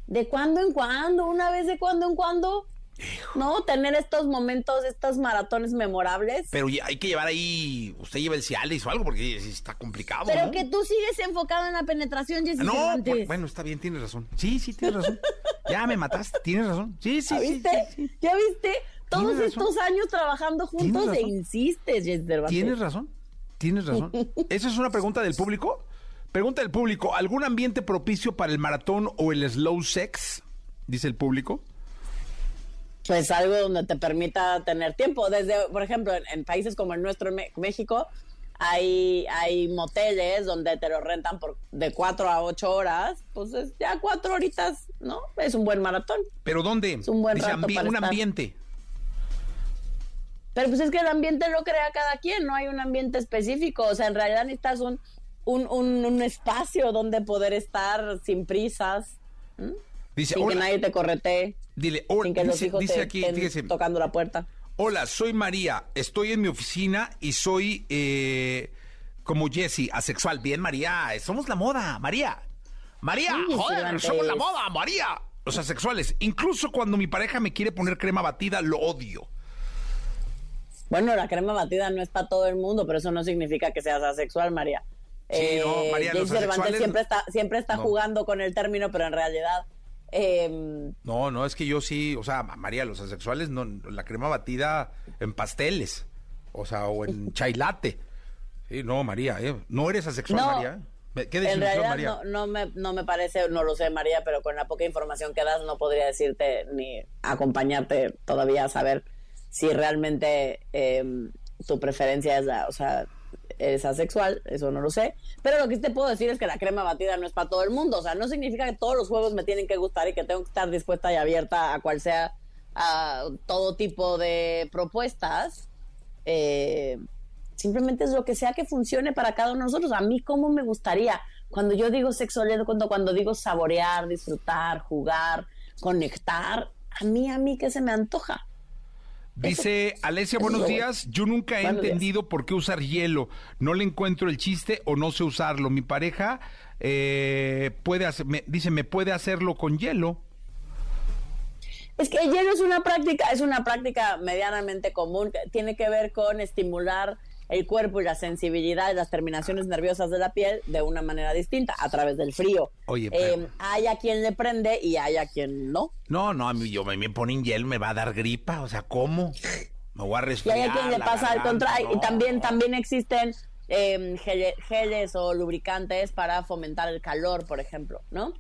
De cuando en cuando, una vez de cuando en cuando. No, tener estos momentos, estos maratones memorables. Pero hay que llevar ahí, usted lleva el Cialis o algo porque está complicado. Pero ¿no? que tú sigues enfocado en la penetración, Jessy No, por- bueno, está bien, tienes razón. Sí, sí, tienes razón. Ya me mataste, tienes razón. Sí, sí, ¿Ya viste? sí, sí. ¿Ya viste? Todos estos razón. años trabajando juntos e insistes, Cervantes. Tienes razón, tienes razón. ¿Esa es una pregunta del público? Pregunta del público, ¿algún ambiente propicio para el maratón o el slow sex? Dice el público. Pues algo donde te permita tener tiempo. Desde, por ejemplo, en, en países como el nuestro, en México, hay, hay moteles donde te lo rentan por de cuatro a ocho horas. Pues es ya cuatro horitas, ¿no? Es un buen maratón. ¿Pero dónde? Es un buen Dice rato ambi- para un estar. ambiente. Pero pues es que el ambiente lo crea cada quien, no hay un ambiente específico. O sea, en realidad necesitas un, un, un, un espacio donde poder estar sin prisas, Dice, sin que hola, nadie te corretee, dile, hola, sin que los dice, hijos dice te aquí, estén fíjese, tocando la puerta. Hola, soy María. Estoy en mi oficina y soy eh, como Jesse, asexual. Bien, María. Somos la moda, María. María, Sí, joder, somos la moda, María. Los asexuales. Incluso cuando mi pareja me quiere poner crema batida, lo odio. Bueno, la crema batida no es para todo el mundo, pero eso no significa que seas asexual, María. Sí, no, María, Jay los Cervantes asexuales- siempre está, siempre está No. jugando con el término, pero en realidad eh, No, no, es que yo sí, o sea, María, los asexuales, no, la crema batida en pasteles, o sea, o en chai latte. Sí, no, María, ¿eh? No eres asexual, No. María. ¿eh? ¿Qué en realidad María? no, no, me, no me parece, no lo sé, María, pero con la poca información que das no podría decirte ni acompañarte todavía a saber si realmente eh, tu preferencia es, la, o sea, es asexual, eso no lo sé. Pero lo que te puedo decir es que la crema batida no es para todo el mundo. O sea, no significa que todos los juegos me tienen que gustar y que tengo que estar dispuesta y abierta a cual sea a todo tipo de propuestas. Eh, simplemente es lo que sea que funcione para cada uno de nosotros. A mí, ¿cómo me gustaría? Cuando yo digo sexualidad, cuando, cuando digo saborear, disfrutar, jugar, conectar, a mí, a mí, ¿qué se me antoja? Dice Alesia, buenos días. Yo nunca he Buenos días. entendido por qué usar hielo. No le encuentro el chiste o no sé usarlo. Mi pareja eh, puede hacer, me- dice, me puede hacerlo con hielo. Es que el hielo es una práctica, es una práctica medianamente común, tiene que ver con estimular el cuerpo y la sensibilidad y las terminaciones nerviosas de la piel de una manera distinta, a través del frío. Oye, Eh, pero- hay a quien le prende y hay a quien no. No, no, a mí yo me, me ponen hielo, me va a dar gripa. O sea, ¿cómo? Me voy a Y resfriar. hay a quien le pasa al contrario. Y no. también, también existen eh, gele- geles o lubricantes para fomentar el calor, por ejemplo, ¿no?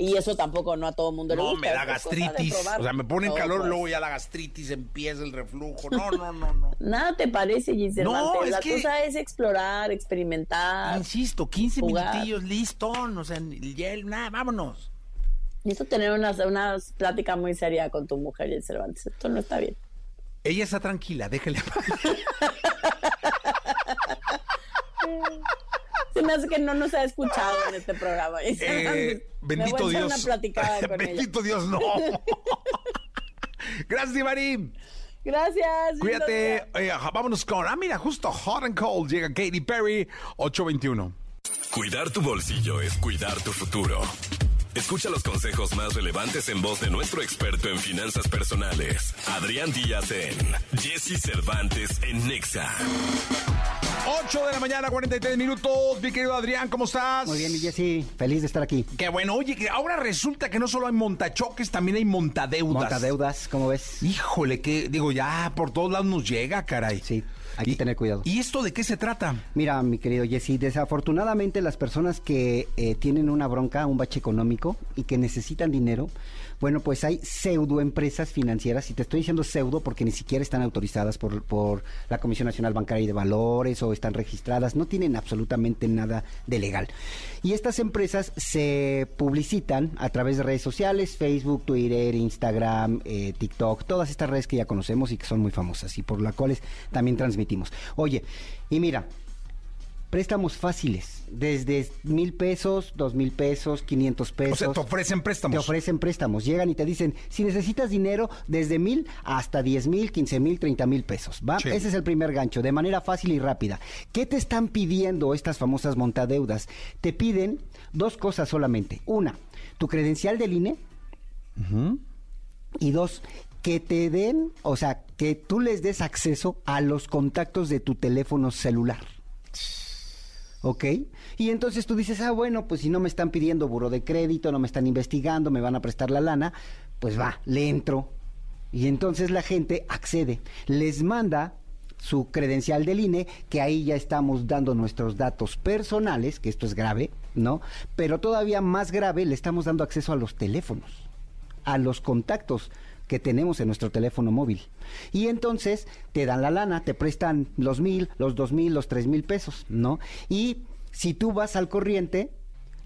Y eso tampoco no a todo el mundo le No, gusta. me da gastritis. O sea, me pone No, calor, pues. luego ya la gastritis empieza el reflujo. No, no, no, no. Nada te parece, Giselle No, La que- cosa es explorar, experimentar. Insisto, 15 Jugar. minutillos, listo. O sea, ya, nada, vámonos. Necesito tener una, una plática muy seria con tu mujer, Giselle Cervantes. Esto no está bien. Ella está tranquila, déjale. Se me hace que no nos ha escuchado en este programa. Eh. Me bendito voy a echar Dios. una platicada con ella. bendito Dios, no. Gracias, Divari. Gracias. Cuídate. Eh, vámonos con. Ah, mira, justo Hot and Cold llega Katy Perry, 821. Cuidar tu bolsillo es cuidar tu futuro. Escucha los consejos más relevantes en voz de nuestro experto en finanzas personales, Adrián Díaz en Jesse Cervantes en Nexa. 8 de la mañana, 43 minutos. Mi querido Adrián, ¿cómo estás? Muy bien, mi Jessy, feliz de estar aquí. Qué bueno. Oye, ahora resulta que no solo hay montachoques, también hay montadeudas. Montadeudas, ¿cómo ves? Híjole, que digo, ya por todos lados nos llega, caray. Sí, hay que tener cuidado. ¿Y esto de qué se trata? Mira, mi querido Jessy, desafortunadamente las personas que eh, tienen una bronca, un bache económico y que necesitan dinero, bueno, pues hay pseudoempresas financieras, y te estoy diciendo pseudo porque ni siquiera están autorizadas por, por la Comisión Nacional Bancaria y de Valores o están registradas, no tienen absolutamente nada de legal. Y estas empresas se publicitan a través de redes sociales, Facebook, Twitter, Instagram, eh, TikTok, todas estas redes que ya conocemos y que son muy famosas y por las cuales también transmitimos. Oye, y mira, préstamos fáciles, desde mil pesos, dos mil pesos, quinientos pesos. O sea, te ofrecen préstamos. Te ofrecen préstamos, llegan y te dicen, si necesitas dinero, desde mil hasta diez mil, quince mil, treinta mil pesos, ¿va? Sí. Ese es el primer gancho, de manera fácil y rápida. ¿Qué te están pidiendo estas famosas montadeudas? Te piden dos cosas solamente. Una, tu credencial del INE. Y dos, que te den, o sea, que tú les des acceso a los contactos de tu teléfono celular. ¿Ok? Y entonces tú dices, ah, bueno, pues si no me están pidiendo buro de crédito, no me están investigando, me van a prestar la lana, pues va, le entro. Y entonces la gente accede, les manda su credencial del INE, que ahí ya estamos dando nuestros datos personales, que esto es grave, ¿no? Pero todavía más grave, le estamos dando acceso a los teléfonos, a los contactos que tenemos en nuestro teléfono móvil. Y entonces te dan la lana, te prestan los mil, los dos mil, los tres mil pesos, ¿no? Y si tú vas al corriente,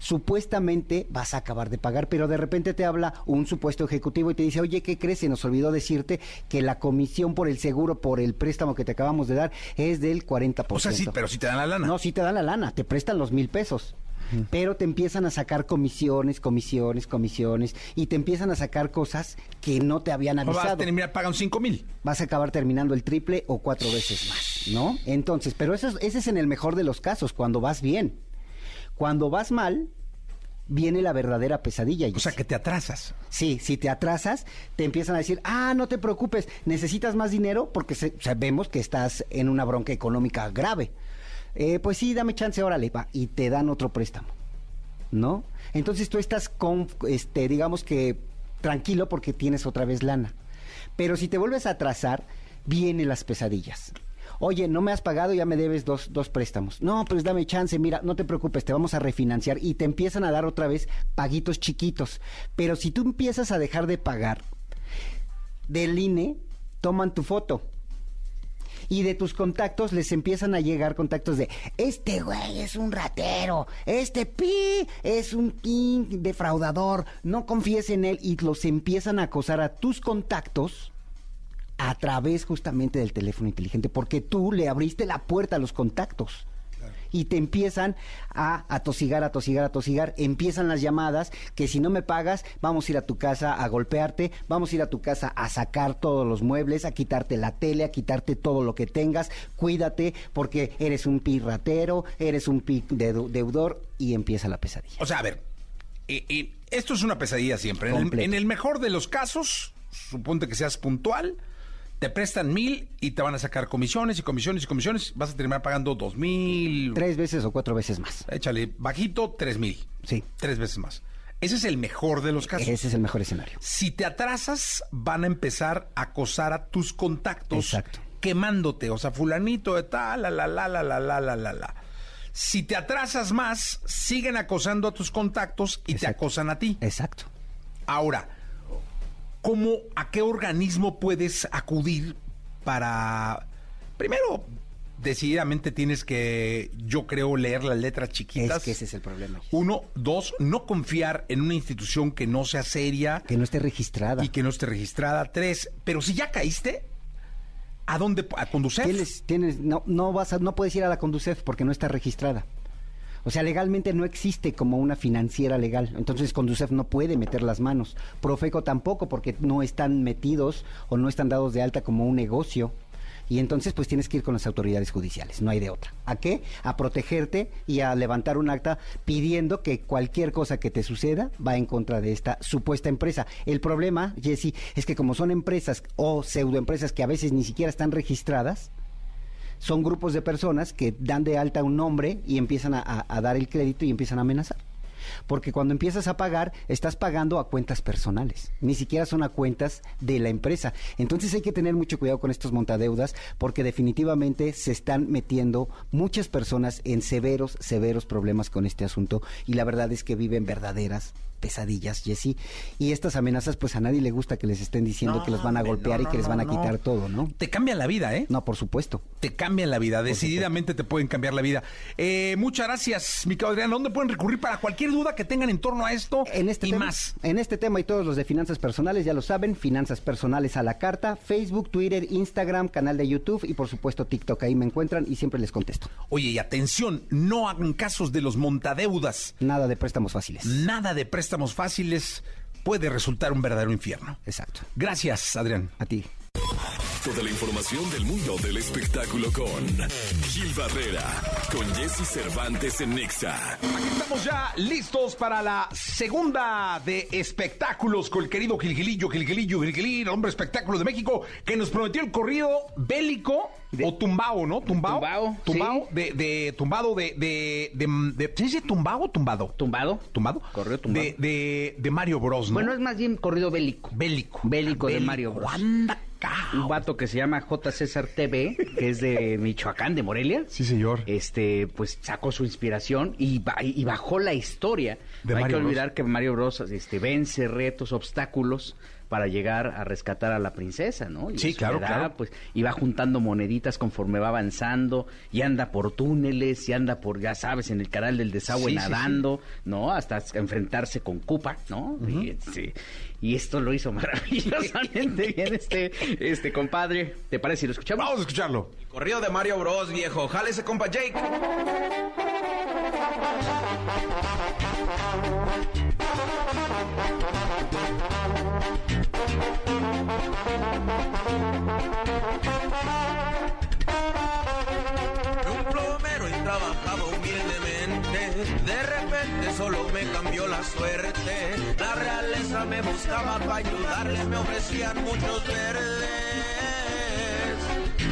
supuestamente vas a acabar de pagar, pero de repente te habla un supuesto ejecutivo y te dice, oye, ¿qué crees? Se nos olvidó decirte que la comisión por el seguro, por el préstamo que te acabamos de dar, es del 40%. O sea, sí, pero si te dan la lana. No, sí te dan la lana, te prestan los mil pesos. Pero te empiezan a sacar comisiones, comisiones, comisiones, y te empiezan a sacar cosas que no te habían Vas a avisado. mira, pagan 5 mil. Vas a acabar terminando el triple o cuatro veces más, ¿no? Entonces, pero eso es- ese es en el mejor de los casos, cuando vas bien. Cuando vas mal, viene la verdadera pesadilla. O sea, que te atrasas. Sí, si te atrasas, te empiezan a decir, ah, no te preocupes, necesitas más dinero porque se- sabemos que estás en una bronca económica grave. Eh, pues sí, dame chance, órale, va, y te dan otro préstamo, ¿no? Entonces tú estás con, este, digamos que tranquilo porque tienes otra vez lana. Pero si te vuelves a atrasar, vienen las pesadillas. Oye, no me has pagado, ya me debes dos, dos préstamos. No, pues dame chance, mira, no te preocupes, te vamos a refinanciar y te empiezan a dar otra vez paguitos chiquitos. Pero si tú empiezas a dejar de pagar, del INE toman tu foto. Y de tus contactos les empiezan a llegar contactos de este güey es un ratero, este pi es un pi defraudador, no confíes en él y los empiezan a acosar a tus contactos a través justamente del teléfono inteligente, porque tú le abriste la puerta a los contactos. Y te empiezan a atosigar, atosigar, atosigar. Empiezan las llamadas que si no me pagas, vamos a ir a tu casa a golpearte, vamos a ir a tu casa a sacar todos los muebles, a quitarte la tele, a quitarte todo lo que tengas. Cuídate porque eres un pirratero, eres un pi deu- deudor y empieza la pesadilla. O sea, a ver, eh, eh, esto es una pesadilla siempre. En el, en el mejor de los casos, suponte que seas puntual, te prestan mil y te van a sacar comisiones y comisiones y comisiones. Vas a terminar pagando dos mil. Tres veces o cuatro veces más. Échale, bajito, tres mil. Sí. Tres veces más. Ese es el mejor de los casos. Ese es el mejor escenario. Si te atrasas, van a empezar a acosar a tus contactos Exacto. quemándote. O sea, fulanito de tal, la, la, la, la, la, la, la, la. Si te atrasas más, siguen acosando a tus contactos y te acosan a ti. Exacto. Ahora, ¿cómo, a qué organismo puedes acudir para, primero, decididamente tienes que, yo creo, leer las letras chiquitas. Es que ese es el problema. Uno, dos, no confiar en una institución que no sea seria Que no esté registrada. y que no esté registrada. Tres, pero si ya caíste, ¿a dónde? ¿A conducir? Tienes, tienes, no, no vas a, no puedes ir a la Conducef porque no está registrada. O sea, legalmente no existe como una financiera legal. Entonces Conducef no puede meter las manos. Profeco tampoco porque no están metidos o no están dados de alta como un negocio. Y entonces pues tienes que ir con las autoridades judiciales, no hay de otra. ¿A qué? A protegerte y a levantar un acta pidiendo que cualquier cosa que te suceda va en contra de esta supuesta empresa. El problema, Jesse, es que como son empresas o pseudoempresas que a veces ni siquiera están registradas, son grupos de personas que dan de alta un nombre y empiezan a, a- dar el crédito y empiezan a amenazar. Porque cuando empiezas a pagar, estás pagando a cuentas personales, ni siquiera son a cuentas de la empresa. Entonces hay que tener mucho cuidado con estos montadeudas porque definitivamente se están metiendo muchas personas en severos, severos problemas con este asunto y la verdad es que viven verdaderas pesadillas, Jessy. Y estas amenazas, pues a nadie le gusta que les estén diciendo No, que los van a golpear no, y que les van a quitar todo, ¿no? Te cambian la vida, ¿eh? No, por supuesto. Te cambian la vida, decididamente te pueden cambiar la vida. Eh, muchas gracias, mi Adrián. ¿A ¿Dónde pueden recurrir para cualquier duda que tengan en torno a esto En este y tema, más? En este tema y todos los de finanzas personales, ya lo saben, finanzas personales a la carta, Facebook, Twitter, Instagram, canal de YouTube y por supuesto TikTok. Ahí me encuentran y siempre les contesto. Oye, y atención, no hagan casos de los montadeudas. Nada de préstamos fáciles. Nada de préstamos fáciles puede resultar un verdadero infierno. Exacto. Gracias, Adrián. A ti. Toda la información del mundo del espectáculo con Gil Barrera, con Jesse Cervantes en Nexa. Aquí estamos ya listos para la segunda de espectáculos con el querido Gilgilillo, Gilgilillo, el hombre espectáculo de México, que nos prometió el corrido bélico o tumbao, ¿no? Tumbao. Tumbao, Tumbao, sí. de, de tumbado de, de, de, ¿se dice tumbao o tumbado? ¿Tumbado? ¿Tumbado? Corrido tumbado. De, de, de Mario Bros, ¿no? Bueno, es más bien corrido bélico. bélico. Bélico de Mario Bros. Anda. Un vato que se llama J. César TV, que es de Michoacán, de Morelia. Sí, señor. Este, pues sacó su inspiración y, y bajó la historia. De no hay Mario que Bros. olvidar que Mario Bros. Este, vence retos, obstáculos para llegar a rescatar a la princesa, ¿no? Y Sí, claro, claro. Pues, y va juntando moneditas conforme va avanzando, y anda por túneles, y anda por, ya sabes, en el canal del desagüe Sí, sí, nadando, ¿no? Hasta enfrentarse con Cupa, ¿no? y, este, y esto lo hizo maravillosamente bien este, este compadre. ¿Te parece si lo escuchamos? Vamos a escucharlo. Corrido de Mario Bros, viejo. Jálese, compa Jake. Un plomero y trabajaba humildemente. De repente solo me cambió la suerte. La realeza me buscaba para ayudarles, me ofrecían muchos verdes.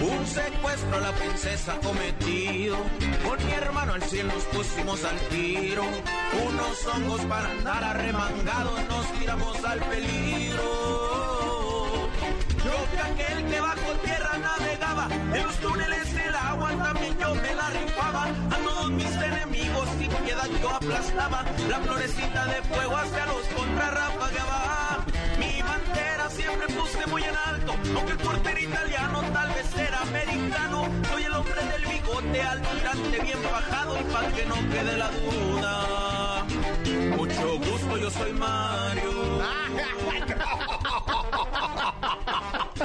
Un secuestro a la princesa cometido. Con mi hermano al cielo nos pusimos al tiro. Unos hongos para andar arremangados nos tiramos al peligro. Aquel que bajo tierra navegaba, en los túneles del agua también yo me la rifaba, a todos mis enemigos sin piedad yo aplastaba, la florecita de fuego hacia los contrarrafagaba. Siempre puse muy en alto, aunque el portero italiano tal vez era americano, soy el hombre del bigote alto, grande, bien bajado y para que no quede la duda. Mucho gusto, yo soy Mario.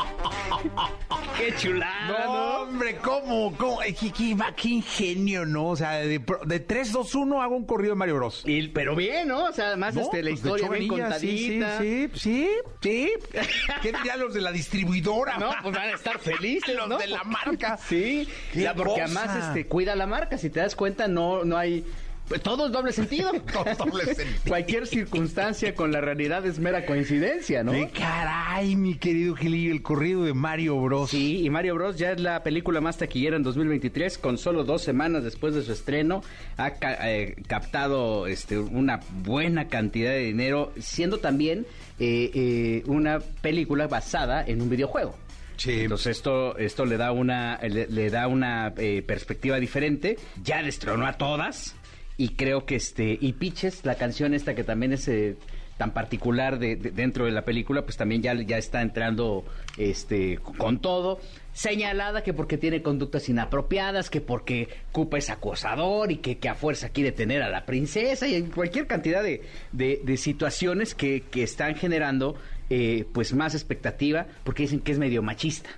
¡Qué chulada! No, ¿no? hombre, ¿cómo? ¿Cómo? Eh, ¿Qué, qué, qué ingenio, ¿no? O sea, de, de 3, 2, 1 hago un corrido de Mario Bros. Y- pero bien, ¿no? O sea, además No, este, la pues, historia bien contadita. Sí, sí, sí, sí. ¿Qué dirían los de la distribuidora? No, pues van a estar felices, Los ¿no? de la marca. Sí, ya, porque cosa. además este, cuida la marca. Si te das cuenta, no, no hay... pues, todo es doble sentido. Todo es doble sentido. Cualquier circunstancia con la realidad es mera coincidencia, ¿no? ¡Qué caray, mi querido Gilillo! El corrido de Mario Bros. Sí, y Mario Bros. ya es la película más taquillera en 2023, con solo dos semanas después de su estreno, ha ca- eh, captado este, una buena cantidad de dinero, siendo también eh, eh, una película basada en un videojuego. Sí. Entonces esto, esto le da una, le, le da una eh, perspectiva diferente. Ya destronó a todas. Y creo que este, y Pitches, la canción esta que también es eh, tan particular de, de- dentro de la película, pues también ya, ya está entrando este con todo. Señalada que porque tiene conductas inapropiadas, que porque Cupa es acosador y que, que a fuerza quiere tener a la princesa y cualquier cantidad de, de- de situaciones que, que están generando eh, pues más expectativa porque dicen que es medio machista.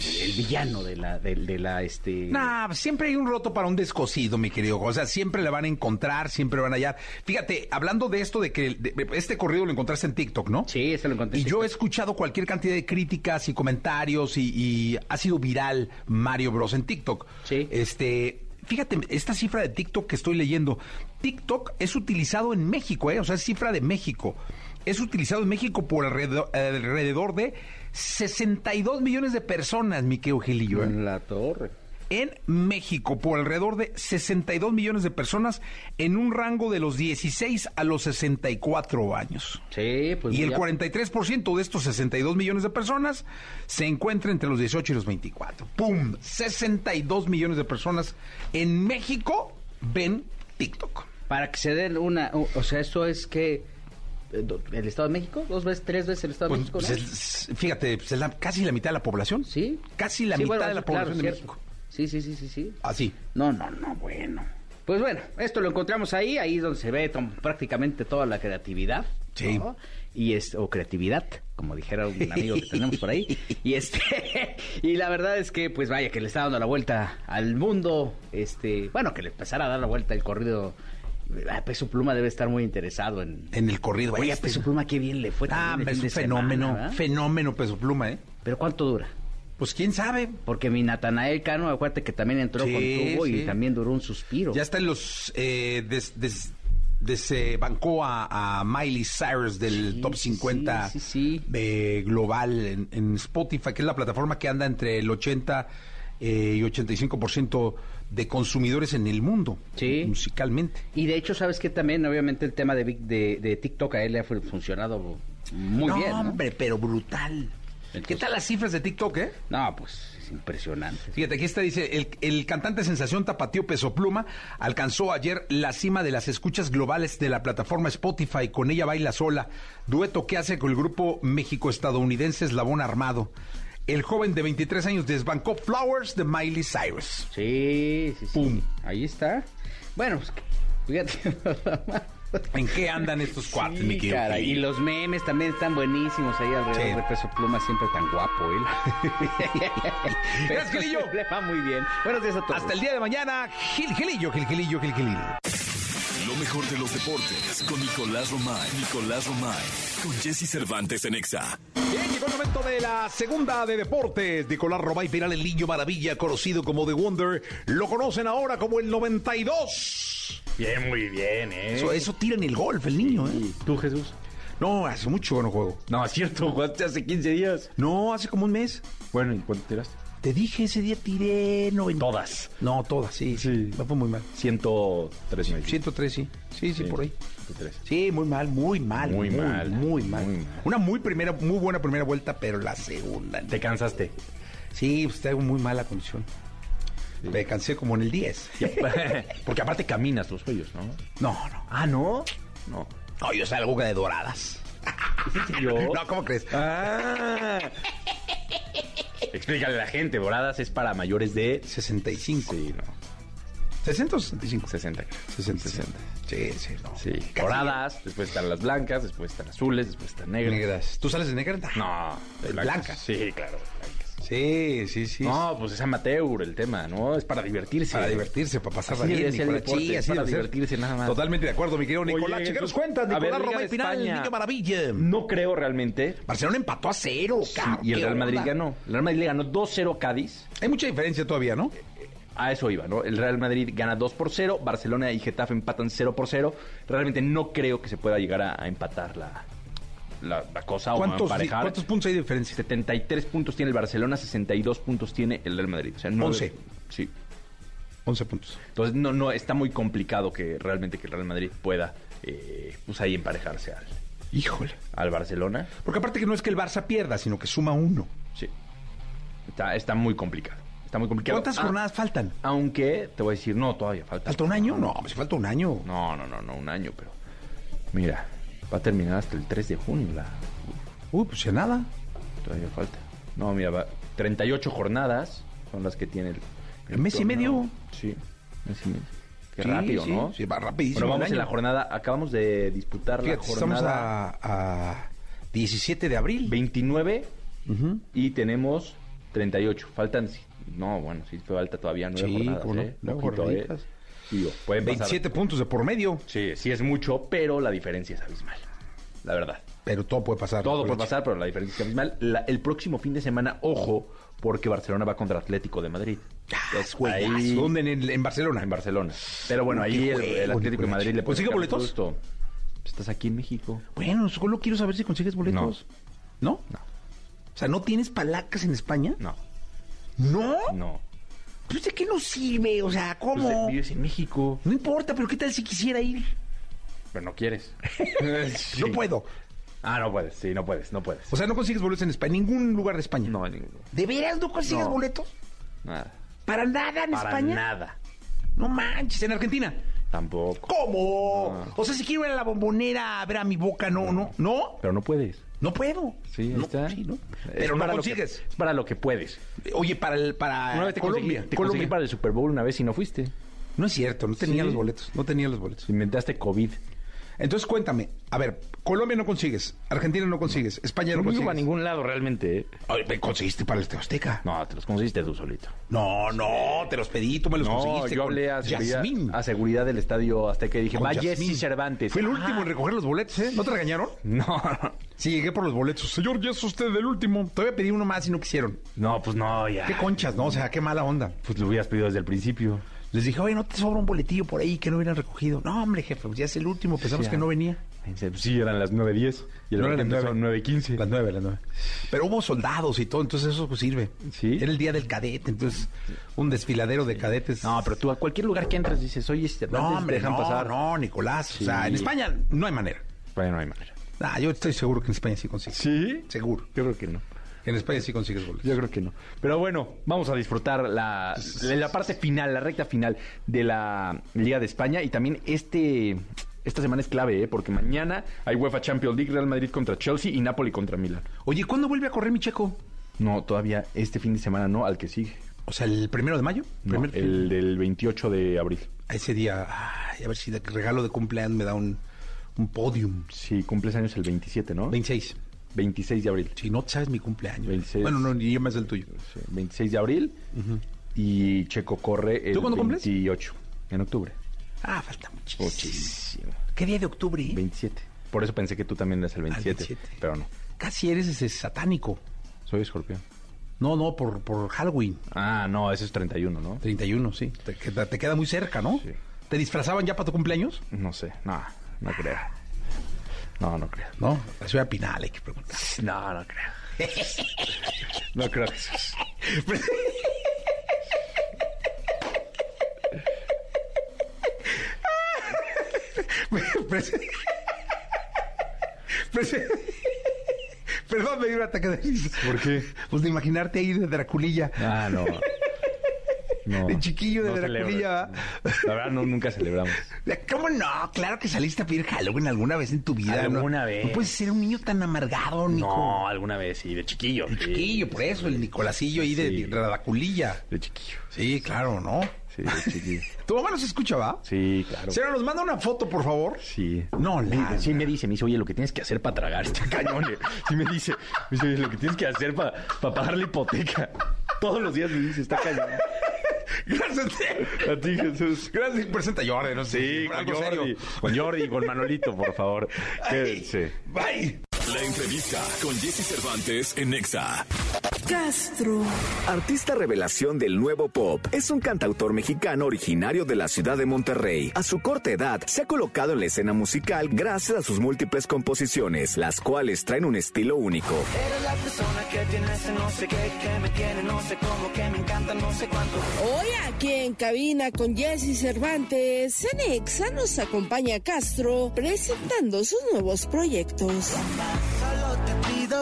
El, villano de la, de, de la este Nah, siempre hay un roto para un descosido, mi querido. O sea, siempre le van a encontrar, siempre van a hallar. Fíjate, hablando de esto de que de- este corrido lo encontraste en TikTok, ¿no? Sí, ese lo encontré. Y en yo he escuchado cualquier cantidad de críticas y comentarios y, y ha sido viral Mario Bros en TikTok. Sí. Este, fíjate, esta cifra de TikTok que estoy leyendo, TikTok es utilizado en México, ¿eh? O sea, es cifra de México. Es utilizado en México por alrededor, alrededor de 62 millones de personas, mi querido Gilillo. ¿eh? En la torre. en México por alrededor de 62 millones de personas en un rango de los 16 a los 64 años. Sí, pues y el ya- 43% de estos 62 millones de personas se encuentra entre los 18 y los 24. ¡Pum! 62 millones de personas en México ven TikTok. Para que se den una... o o sea, esto es que... ¿El Estado de México? ¿Dos veces, tres veces el Estado Pues, de México? pues ¿no? es- fíjate, pues es la- casi la mitad de la población. Sí. Casi la Sí, mitad bueno, de la claro, población de. México. Sí, sí, sí, sí, sí. Así. No, no, no, bueno. Pues bueno, esto lo encontramos ahí, ahí es donde se ve prácticamente toda la creatividad. Sí. ¿no? Y es, o creatividad, como dijera un amigo que tenemos por ahí. Y este, y la verdad es que, pues vaya, que le está dando la vuelta al mundo. Este, bueno, que le empezara a dar la vuelta el corrido. Ah, Peso Pluma debe estar muy interesado en. En el corrido. Oye, este. Peso Pluma qué bien le fue. Ah, es fin un semana, fenómeno, fenómeno peso pluma, ¿eh? Pero ¿cuánto dura? Pues quién sabe. Porque mi Natanael Cano, acuérdate que también entró Sí, con tubo y también duró un suspiro. Ya está en los. Eh, des, des- desbancó a, a Miley Cyrus del Sí, top sí, 50 sí, sí. eh, global en, en Spotify, que es la plataforma que anda entre el 80 eh, y 85% de consumidores en el mundo, Sí. musicalmente. Y de hecho, ¿sabes que También, obviamente, el tema de, de, de TikTok a él le ha fu- funcionado muy no, bien. ¿no? hombre, pero brutal. ¿Qué tal las cifras de TikTok, eh? No, pues es impresionante. Fíjate, aquí está, dice, el, el cantante sensación Tapatío Peso Pluma alcanzó ayer la cima de las escuchas globales de la plataforma Spotify, con ella baila sola, dueto que hace con el grupo México-estadounidense Eslabón Armado. El joven de 23 años desbancó Flowers de Miley Cyrus. Sí, sí, sí. Pum. Ahí está. Bueno, pues, fíjate. ¿En qué andan estos cuates, mi Sí, querido cara, y los memes también están buenísimos ahí alrededor Sí. de Peso Pluma, siempre tan guapo él. Gracias, Gilillo. Le va muy bien. Buenos días a todos. Hasta el día de mañana, Gil Gilillo, Gil Gilillo, Gil Gilillo. Lo mejor de los deportes con Nicolás Romay. Nicolás Romay. Con Jesse Cervantes en Exa. Bien, llegó el momento de la segunda de deportes. Nicolás Romay Piral, el niño maravilla, conocido como The Wonder. Lo conocen ahora como el 92. Bien, muy bien, ¿eh? Eso, eso tira en el golf, el niño, ¿eh? ¿Tú, Jesús? No, hace mucho que no juego. No, es cierto, jugaste hace 15 días. No, hace como un mes. Bueno, ¿y cuánto tiraste? Te dije ese día tiré 90. Todas. No, todas, sí. Me fue muy mal. 103 mil. 103, sí. Sí, sí, Sí, por ahí. 103. Sí, muy mal, muy mal. Muy mal, Muy mal. muy mal. Una muy primera, muy buena primera vuelta, pero la segunda. Te cansaste. Sí, pues tengo muy mala condición. Me cansé como en el 10. Porque aparte caminas los cuellos, ¿no? No, no. Ah, ¿no? No. No, yo salgo de doradas. ¿Yo? No, ¿cómo crees? Ah. Explícale a la gente, Doradas es para mayores de... 65. Sí, no. 60 o 65. 60, creo. 60. 60. Sí, sí, no. Sí. Doradas, después están las blancas, después están azules, después están negras. Negras. ¿Tú sales de negra? No, ¿De blancas. blancas? Sí, claro. Sí, sí, sí. No, pues es amateur el tema, ¿no? Es para divertirse. Para divertirse, para pasarla Así bien. el deporte, Sí, es así para divertirse nada más. Totalmente de acuerdo, mi querido Nicolás. ¿Qué nos cuentas? a ver, Nicolás Romay de Pinal, niño maravilla. No creo realmente. Barcelona empató a cero, cabrón. y el ¿Qué Real Madrid onda? ganó. El Real Madrid le ganó 2-0 a Cádiz. Hay mucha diferencia todavía, ¿no? A eso iba, ¿no? El Real Madrid gana 2 por 0, Barcelona y Getafe empatan 0 por 0. Realmente no creo que se pueda llegar a, a empatar la, la, la cosa o a ¿Cuántos, emparejar. ¿Cuántos puntos hay de diferencia? 73 puntos tiene el Barcelona, 62 puntos tiene el Real Madrid. O sea, nueve- 11. Sí. 11 puntos. Entonces no, no, está muy complicado que realmente que el Real Madrid pueda eh, pues ahí emparejarse al, Híjole. al Barcelona. Porque aparte que no es que el Barça pierda, sino que suma uno. Sí. está, está muy complicado. Está muy complicado. ¿Cuántas Ah, jornadas faltan? Aunque te voy a decir, no, todavía falta. ¿Falta un año? No, si falta un año. No, no, no, no, un año, pero. Mira, va a terminar hasta el 3 de junio. La, Uy, pues ya nada. todavía falta. No, mira, va, 38 jornadas son las que tiene el. el ¿Mes y torneo. medio? Sí, mes y medio. Qué Sí, rápido, sí, ¿no? Sí, va rapidísimo. Bueno, vamos en la jornada. Acabamos de disputar Fíjate, la estamos jornada a, a 17 de abril. 29 Ujú. y tenemos 38. Faltan. No, bueno, sí, falta todavía nueve Sí, jornadas. no, ¿eh? nueve Poquito, ¿eh? jornaditas. Digo, pueden pasar- 27 puntos de por medio. Sí, sí es mucho, pero la diferencia es abismal. La verdad. Pero todo puede pasar. Todo puede pasar, pero la diferencia es abismal. La- el próximo fin de semana, ojo, porque Barcelona va contra Atlético de Madrid. Juegazo. ahí- ¿Dónde? En, el- en Barcelona. en Barcelona. Pero bueno, ahí el, Atlético de. Madrid le puede ¿Consigue boletos? gusto. Estás aquí en México. Bueno, solo quiero saber si consigues boletos. ¿No? No. O sea, ¿no tienes palacas en España? No, ¿No? no. Pues de qué nos sirve, o sea, Pues, ¿cómo? vives en México, No importa, pero ¿qué tal si quisiera ir? pero no quieres. Sí. No puedo. Ah, no puedes, sí, no puedes, no puedes. O sea, no consigues boletos en España, en ningún lugar de España. no, en ningún- ¿De veras no consigues No. boletos? nada. ¿Para nada en Para España? nada. No manches, en Argentina. Tampoco. ¿Cómo? No. O sea, si quiero ir a la bombonera a ver a mi boca, no, no, no. Pero no puedes. No puedo. Sí, no, está. sí, no. Es Pero no para lo que- consigues. es para lo que puedes. Oye, para el para Una vez te Colombia, conseguí, te Colombia. conseguí para el Super Bowl una vez y no fuiste. No es cierto, no tenía Sí. los boletos, no tenía los boletos. Inventaste COVID. Entonces cuéntame, a ver, Colombia no consigues, Argentina no consigues, España no No consigues. iba a ningún lado realmente. ¿eh? Oye, ¿me conseguiste para el Azteca? No, te los conseguiste tú solito. No, no, te los pedí, tú me los No, conseguiste. yo hablé a seguridad, a del estadio Azteca y dije, Con va Yasmín. Jesse Cervantes. Fui el Ah. último en recoger los boletos, ¿eh? ¿No te regañaron? No, no. Sí, llegué por los boletos. Señor, ya es usted el último. Todavía pedí uno más y no quisieron. No, pues no, ya. Qué conchas, ¿no? O sea, qué mala onda. Pues lo hubieras pedido desde el principio. Les dije, oye, ¿no te sobra un boletillo por ahí que no hubieran recogido? No, hombre, jefe, pues ya es el último. Pensamos Sí, que no venía. Sí, eran las 9.10. Y el No, eran las son 9.15. Las nueve, las nueve. Pero hubo soldados y todo, entonces eso pues sirve. Sí. Era el día del cadete, entonces un desfiladero de cadetes. No, pero tú a cualquier lugar que entras dices, oye, este No, hombre, dejan no, pasar. no, Nicolás. Sí. O sea, en España no hay manera. Bueno, no hay manera. Ah, yo estoy seguro que en España sí consigues. ¿Sí? Seguro. Yo creo que no. En España sí consigues boletos. Yo creo que no. Pero bueno, vamos a disfrutar la, la parte final, la recta final de la Liga de España. Y también este esta semana es clave, ¿eh? porque mañana hay UEFA Champions League, Real Madrid contra Chelsea y Napoli contra Milan. Oye, ¿cuándo vuelve a correr mi checo? No, todavía este fin de semana no, al que sigue. O sea, el primero de mayo. No, el del 28 de abril. Ese día, ay, a ver si de regalo de cumpleaños me da un, un podium. Sí, cumples años el 27, ¿no? 26. 26 de abril. Si no sabes mi cumpleaños. 26. Bueno, no, ni yo más el tuyo. Sí, 26 de abril. Y Checo corre el ¿Tú cuándo cumples? 28, en octubre. Ah, falta muchísimo. Muchísimo. ¿Qué día de octubre? eh? 27. Por eso pensé que tú también eras el 27, 27. pero no. Casi eres ese satánico. Soy escorpión. No, no, por, por Halloween. Ah, no, ese es 31, ¿no? 31, sí. Te queda, te queda muy cerca, ¿no? Sí. ¿Te disfrazaban ya para tu cumpleaños? No sé, no, no creo. No, no creo. No, la ciudad Pinal hay que preguntar. No, no creo. No creo que eso es- Perdón, me dio un ataque de risa. ¿Por qué? Pues de imaginarte ahí de Draculilla. Ah, no. No. De chiquillo de No Draculilla. La verdad, no, nunca celebramos. ¿Cómo no? Claro que saliste a pedir Halloween alguna vez en tu vida. ¿no? Alguna vez. No puedes ser un niño tan amargado, Nico. No, alguna vez sí, de chiquillo. De sí. chiquillo, por eso, el Nicolasillo ahí de. Draculilla. De chiquillo. Sí, claro, ¿no? Sí, de chiquillo. ¿Tu mamá nos escucha, va? Sí, claro. Señora, nos manda una foto, por favor. Sí. No, la... Sí, me dice, me dice, oye, lo que tienes que hacer para tragar está cañón. eh". Sí me dice, me dice, lo que tienes que hacer para pagar la hipoteca. Todos los días me dice, está cañón. Gracias. A ti, Jesús. Gracias. Presenta a Jordi, no sé. Sí, con Jordi. Con Jordi y con Manolito, por favor. Ay, Quédense. Bye. La entrevista con Jesse Cervantes en Nexa. Castro. Artista revelación del nuevo pop, es un cantautor mexicano originario de la ciudad de Monterrey. A su corta edad, se ha colocado en la escena musical gracias a sus múltiples composiciones, las cuales traen un estilo único. Eres la persona que tiene ese no sé qué, que me tiene no sé cómo, que me encanta no sé cuánto. Hoy aquí en cabina con Jesse Cervantes, en Exa nos acompaña Castro presentando sus nuevos proyectos.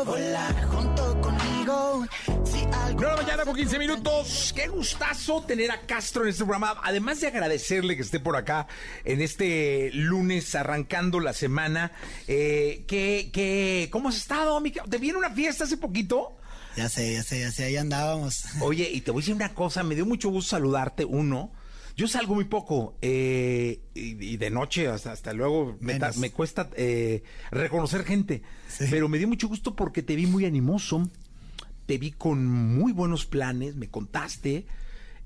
Volar junto conmigo. Si 9 de la mañana con 15 minutos. Qué gustazo tener a Castro en este programa. Además de agradecerle que esté por acá en este lunes arrancando la semana. Eh, ¿qué, qué, ¿Cómo has estado, Mica? ¿Te viene una fiesta hace poquito? Ya sé, ya sé, ya sé, ahí andábamos. Oye, y te voy a decir una cosa, me dio mucho gusto saludarte, uno. Yo salgo muy poco eh, y, y de noche hasta, hasta luego me, ta- Menos. me cuesta eh, reconocer gente, pero me dio mucho gusto porque te vi muy animoso, te vi con muy buenos planes, me contaste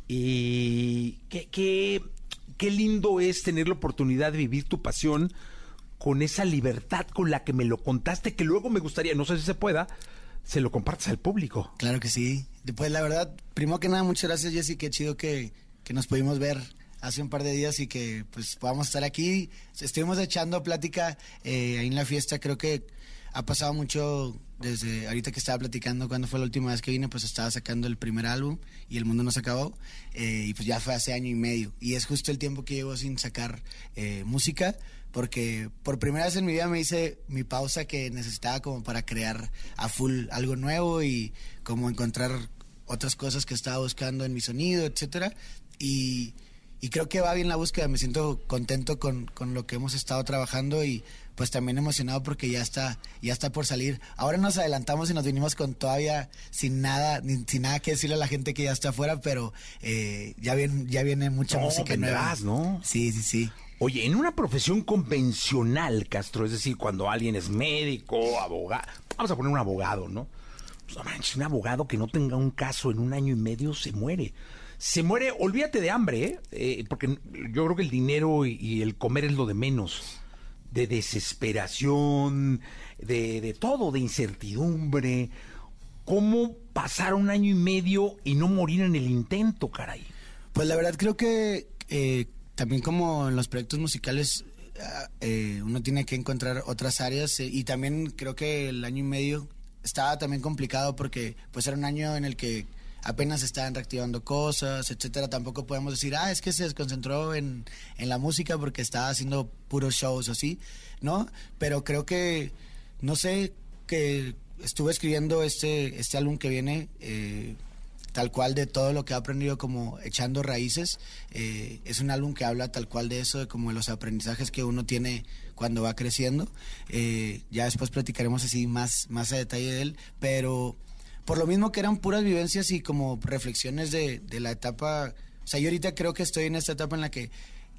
y qué, qué, qué lindo es tener la oportunidad de vivir tu pasión con esa libertad con la que me lo contaste, que luego me gustaría, no sé si se pueda, se lo compartas al público. Claro que sí. Pues la verdad, primero que nada, muchas gracias Jessy, qué chido que, que nos pudimos ver hace un par de días y que pues podamos estar aquí. Estuvimos echando plática eh, ahí en la fiesta, creo que ha pasado mucho desde ahorita que estaba platicando cuando fue la última vez que vine, pues estaba sacando el primer álbum y el mundo nos acabó. Eh, y pues ya fue hace año y medio. Y es justo el tiempo que llevo sin sacar eh, música porque por primera vez en mi vida me hice mi pausa que necesitaba como para crear a full algo nuevo y como encontrar otras cosas que estaba buscando en mi sonido, etcétera y, y creo que va bien la búsqueda, me siento contento con, con lo que hemos estado trabajando y pues también emocionado porque ya está, ya está por salir. Ahora nos adelantamos y nos vinimos con todavía sin nada, ni- sin nada que decirle a la gente que ya está afuera, pero eh, ya viene, ya viene mucha No, música nueva. vendrás, ¿no? Sí, sí, sí. Oye, en una profesión convencional, Castro, es decir, cuando alguien es médico, abogado, vamos a poner un abogado, ¿no? Pues, no manches, un abogado que no tenga un caso en un año y medio se muere. Se muere, olvídate de hambre, ¿eh? Eh, porque yo creo que el dinero y, el comer es lo de menos. De desesperación, de, de todo, de incertidumbre. ¿Cómo pasar un año y medio y no morir en el intento, caray? Pues la verdad creo que eh, también como en los proyectos musicales eh, uno tiene que encontrar otras áreas y también creo que el año y medio estaba también complicado porque pues era un año en el que apenas estaban reactivando cosas, etcétera. Tampoco podemos decir, ah, es que se desconcentró en, en la música porque estaba haciendo puros shows así, ¿no? Pero creo que, no sé, que estuve escribiendo este, este álbum que viene. eh, tal cual de todo lo que ha aprendido como echando raíces. Eh, es un álbum que habla tal cual de eso, de como los aprendizajes que uno tiene cuando va creciendo. Eh, ya después platicaremos así más, más a detalle de él, pero por lo mismo que eran puras vivencias y como reflexiones de, de la etapa, o sea, yo ahorita creo que estoy en esta etapa en la que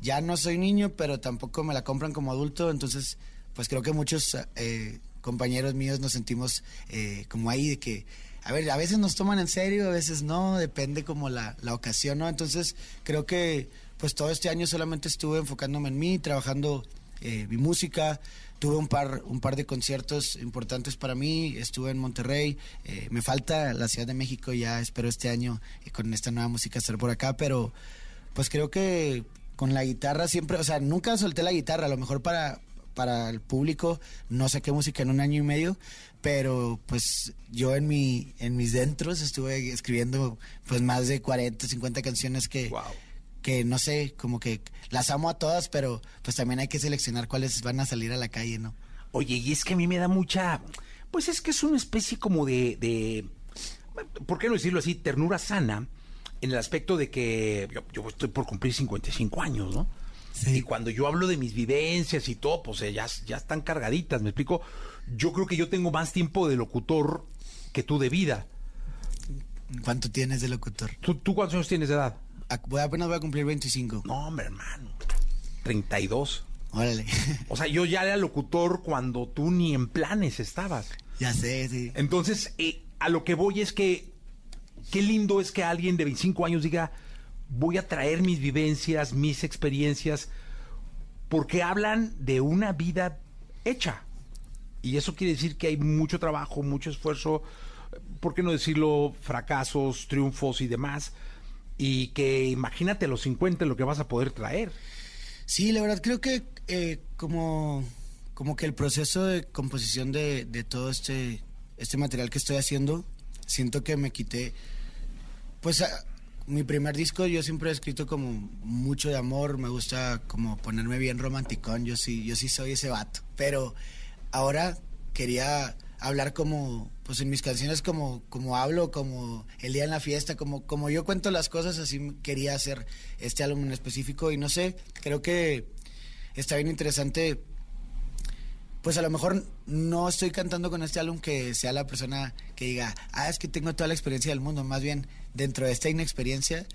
ya no soy niño, pero tampoco me la compran como adulto, entonces pues creo que muchos eh, compañeros míos nos sentimos eh, como ahí de que a ver, a veces nos toman en serio, a veces no, depende como la, la ocasión, ¿no? Entonces creo que pues todo este año solamente estuve enfocándome en mí, trabajando eh, mi música, tuve un par, un par de conciertos importantes para mí, estuve en Monterrey, eh, me falta la Ciudad de México, ya espero este año eh, con esta nueva música estar por acá, pero pues creo que con la guitarra siempre, o sea, nunca solté la guitarra, a lo mejor para, para el público no saqué música en un año y medio, pero pues yo en mi en mis dentros estuve escribiendo pues más de 40, 50 canciones que que no sé, como que las amo a todas, pero pues también hay que seleccionar cuáles van a salir a la calle, ¿no? Oye, y es que a mí me da mucha. Pues es que es una especie como de. de ¿Por qué no decirlo así? Ternura sana, en el aspecto de que yo, yo estoy por cumplir 55 años, ¿no? Y cuando yo hablo de mis vivencias y todo, pues ya, ya están cargaditas, ¿me explico? Yo creo que yo tengo más tiempo de locutor que tú de vida. ¿Cuánto tienes de locutor? ¿Tú, tú cuántos años tienes de edad? Voy, apenas voy a cumplir 25. No, hombre, hermano. 32. Órale. O sea, yo ya era locutor cuando tú ni en planes estabas. Ya sé, sí. Entonces, eh, a lo que voy es que qué lindo es que alguien de 25 años diga, voy a traer mis vivencias, mis experiencias, porque hablan de una vida hecha. Y eso quiere decir que hay mucho trabajo, mucho esfuerzo, ¿por qué no decirlo? Fracasos, triunfos y demás. Y que imagínate los 50 lo que vas a poder traer. Sí, la verdad creo que eh, como, como que el proceso de composición de, de todo este, este material que estoy haciendo, siento que me quité, pues a- mi primer disco yo siempre he escrito como mucho de amor, me gusta como ponerme bien romanticón, yo sí, yo sí soy ese vato, pero ahora quería hablar como, pues en mis canciones como, como hablo, como el día en la fiesta, como, como yo cuento las cosas, así quería hacer este álbum en específico y no sé, creo que está bien interesante. Pues a lo mejor no estoy cantando con este álbum que sea la persona que diga, ah, es que tengo toda la experiencia del mundo, más bien dentro de esta inexperiencia,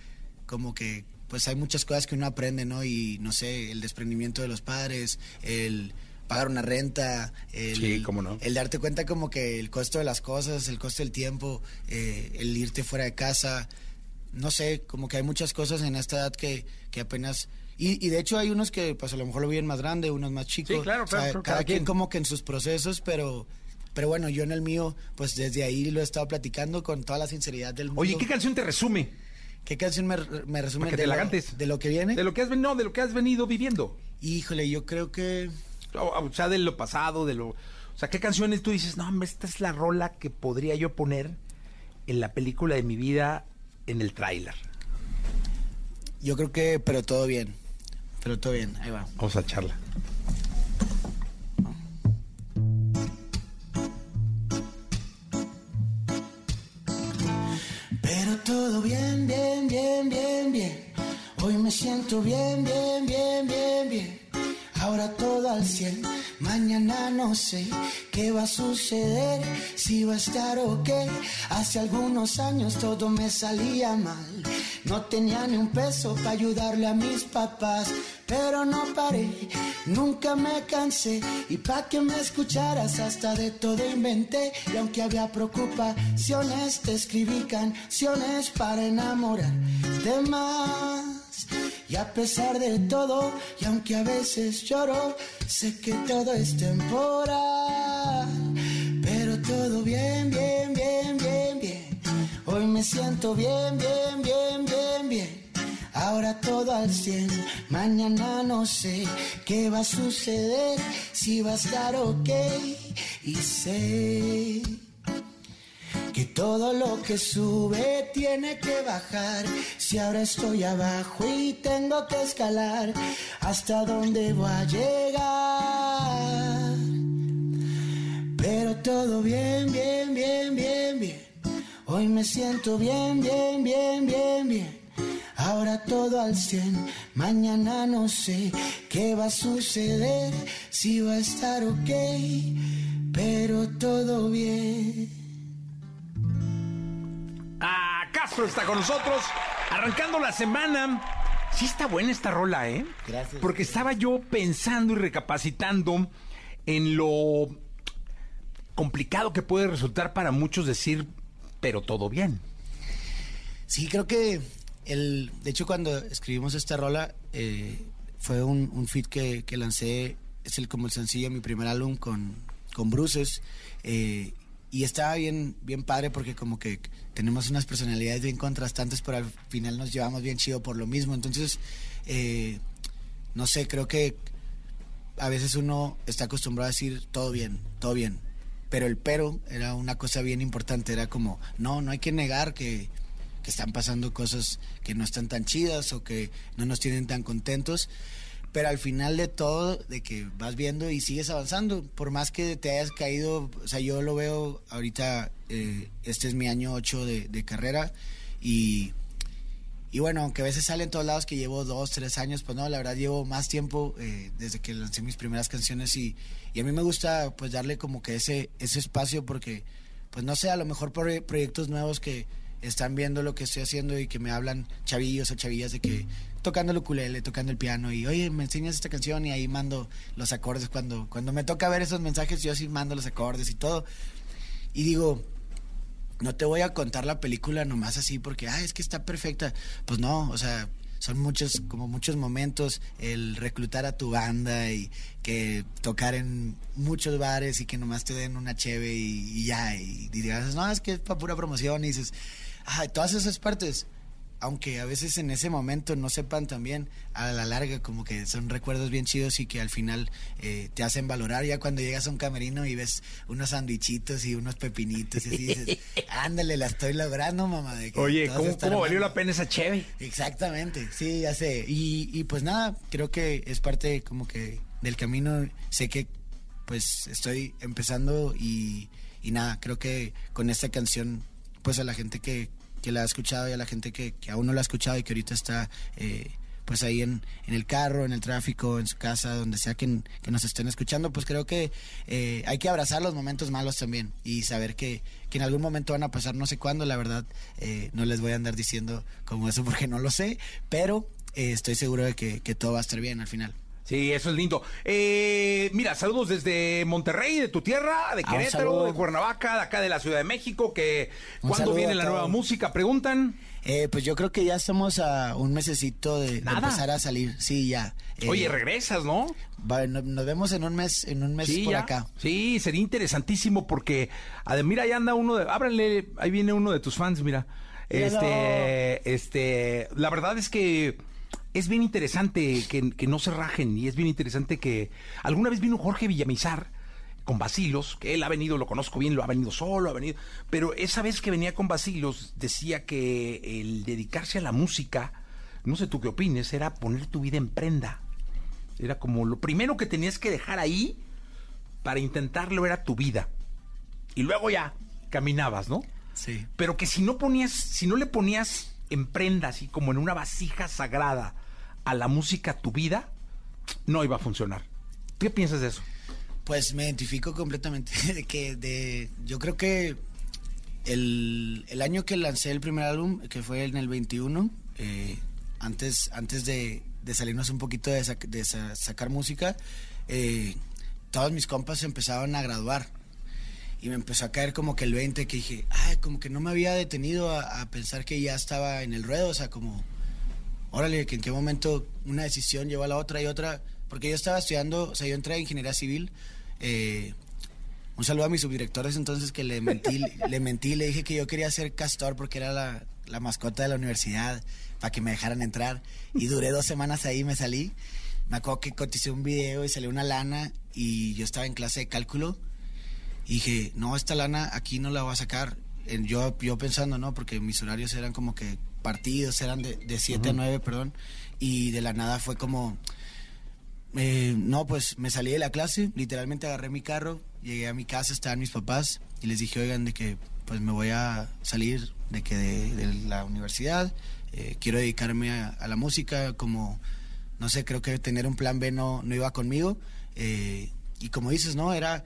como que pues hay muchas cosas que uno aprende, ¿no? Y no sé, el desprendimiento de los padres, el pagar una renta, el, Sí, cómo no. el darte cuenta como que el costo de las cosas, el costo del tiempo, eh, el irte fuera de casa, no sé, como que hay muchas cosas en esta edad que, que apenas... Y, y de hecho hay unos que pues a lo mejor lo viven más grande, unos más chicos. Sí, claro, O sea, claro, claro, cada cada quien quien. como que en sus procesos, pero... Pero bueno, yo en el mío, pues desde ahí lo he estado platicando con toda la sinceridad del mundo. Oye, ¿qué canción te resume? ¿Qué canción me, me resume de, lo, de lo que viene? De lo que has, no, de lo que has venido viviendo. Híjole, yo creo que... O, sea, de lo pasado, de lo... O sea, ¿qué canciones tú dices, no, hombre, esta es la rola que podría yo poner en la película de mi vida en el tráiler? Yo creo que, pero todo bien. Pero todo bien, ahí va. Vamos a echarla. Pero todo bien, bien, bien, bien, bien. Hoy me siento bien, bien, bien, bien, bien. Ahora todo al 100. Mañana no sé qué va a suceder, si va a estar ok. Hace algunos años todo me salía mal. No tenía ni un peso para ayudarle a mis papás. Pero no paré, nunca me cansé. Y pa' que me escucharas, hasta de todo inventé. Y aunque había preocupaciones, te escribí canciones para enamorar de más. Y a pesar de todo, y aunque a veces lloro, sé que todo es temporal. Pero todo bien, bien, bien, bien, bien. Hoy me siento bien, bien, bien, bien, bien. Ahora todo al 100, mañana no sé qué va a suceder, si va a estar ok. Y sé que todo lo que sube tiene que bajar. Si ahora estoy abajo y tengo que escalar, ¿hasta dónde voy a llegar? Pero todo bien, bien, bien, bien, bien. Hoy me siento bien, bien, bien, bien, bien. Ahora todo al 100, mañana no sé qué va a suceder, si va a estar ok, pero todo bien. Ah, Castro está con nosotros, arrancando la semana. Sí está buena esta rola, ¿eh? Gracias. Porque estaba yo pensando y recapacitando en lo complicado que puede resultar para muchos decir, pero todo bien. Sí, creo que el, de hecho cuando escribimos esta rola eh, fue un, un que, que lancé, es el como el sencillo de mi primer álbum con, con Bruces eh, y estaba bien, bien padre porque como que tenemos unas personalidades bien contrastantes, pero al final nos llevamos bien chido por lo mismo. Entonces, eh, no sé, creo que a veces uno está acostumbrado a decir todo bien, todo bien. Pero el pero era una cosa bien importante, era como, no, no hay que negar que, que están pasando cosas que no están tan chidas o que no nos tienen tan contentos. Pero al final de todo, de que vas viendo y sigues avanzando, por más que te hayas caído, o sea, yo lo veo ahorita, eh, este es mi año 8 de, carrera y, y bueno, aunque a veces sale en todos lados que llevo dos, tres años, pues no, la verdad llevo más tiempo eh, desde que lancé mis primeras canciones y, y a mí me gusta pues darle como que ese, ese espacio porque, pues no sé, a lo mejor por proyectos nuevos que están viendo lo que estoy haciendo y que me hablan chavillos o chavillas de que tocando el ukulele, tocando el piano y oye, me enseñas esta canción y ahí mando los acordes cuando, cuando me toca ver esos mensajes yo sí mando los acordes y todo. Y digo, no te voy a contar la película nomás así porque, ah, es que está perfecta. Pues no, o sea, son muchos, como muchos momentos, el reclutar a tu banda y que tocar en muchos bares y que nomás te den una cheve y, y ya, y digas, no, es que es para pura promoción y dices, todas esas partes, aunque a veces en ese momento no sepan también, a la larga como que son recuerdos bien chidos y que al final eh, te hacen valorar ya cuando llegas a un camerino y ves unos sandwichitos y unos pepinitos y así dices, ándale, la estoy logrando, mamá. De que Oye, ¿cómo, valió amando". la pena esa cheve? Exactamente, sí, ya sé. Y, y pues nada, creo que es parte como que del camino. Sé que pues estoy empezando y, y nada, creo que con esta canción, pues a la gente que, que la ha escuchado y a la gente que, que aún no la ha escuchado y que ahorita está eh, pues ahí en, el carro, en el tráfico, en su casa, donde sea que, que nos estén escuchando, pues creo que eh, hay que abrazar los momentos malos también y saber que, que en algún momento van a pasar, no sé cuándo, la verdad, eh, no les voy a andar diciendo como eso porque no lo sé, pero eh, estoy seguro de que todo va a estar bien al final. Sí, eso es lindo. Eh, mira, saludos desde Monterrey, de tu tierra, de Ah, Querétaro, de Cuernavaca, de acá de la Ciudad de México, que Un cuándo viene la nueva música, preguntan. Eh, pues yo creo que ya estamos a un mesecito de, empezar a salir. Sí, ya. Eh, Oye, regresas, ¿no? va- no- nos vemos en un mes, en un mes por ya. acá. Sí, sería interesantísimo porque, ade- mira, ahí anda uno de, ábrale, ahí viene uno de tus fans, mira. Este, este, la verdad es que es bien interesante que, que no se rajen y es bien interesante que alguna vez vino Jorge Villamizar con Basilos, que él ha venido, lo conozco bien, lo ha venido solo, ha venido, pero esa vez que venía con Basilos decía que el dedicarse a la música, no sé tú qué opines, era poner tu vida en prenda. Era como lo primero que tenías que dejar ahí para intentarlo era tu vida. Y luego ya caminabas, ¿no? Sí. Pero que si no ponías, si no le ponías en prenda, así como en una vasija sagrada a la música tu vida, no iba a funcionar. ¿Qué piensas de eso? Pues me identifico completamente de que de yo creo que el, el año que lancé el primer álbum, que fue en el 21, eh, antes, antes de, de salirnos un poquito de, de sa- sacar música, eh, todos mis compas empezaban a graduar. Y me empezó a caer como que el 20, que dije, ay, como que no me había detenido a, a pensar que ya estaba en el ruedo, o sea, como, órale, que en qué momento una decisión lleva a la otra y otra, porque yo estaba estudiando, o sea, yo entré a ingeniería civil, eh, un saludo a mis subdirectores entonces que le mentí, le mentí, le dije que yo quería ser castor porque era la, la mascota de la universidad, para que me dejaran entrar, y duré dos semanas ahí, me salí, me acuerdo que coticé un video y salió una lana, y yo estaba en clase de cálculo, y dije, no, esta lana aquí no la voy a sacar. En- Yo, yo pensando, ¿no? Porque mis horarios eran como que partidos, eran de, de 7 a 9, perdón. Y de la nada fue como, eh, no, pues me salí de la clase, literalmente agarré mi carro, llegué a mi casa, estaban mis papás y les dije, oigan, de que pues me voy a salir de que de, de la universidad, eh, quiero dedicarme a, a la música, como, no sé, creo que tener un plan B no, no iba conmigo. eh, y como dices, ¿no? Era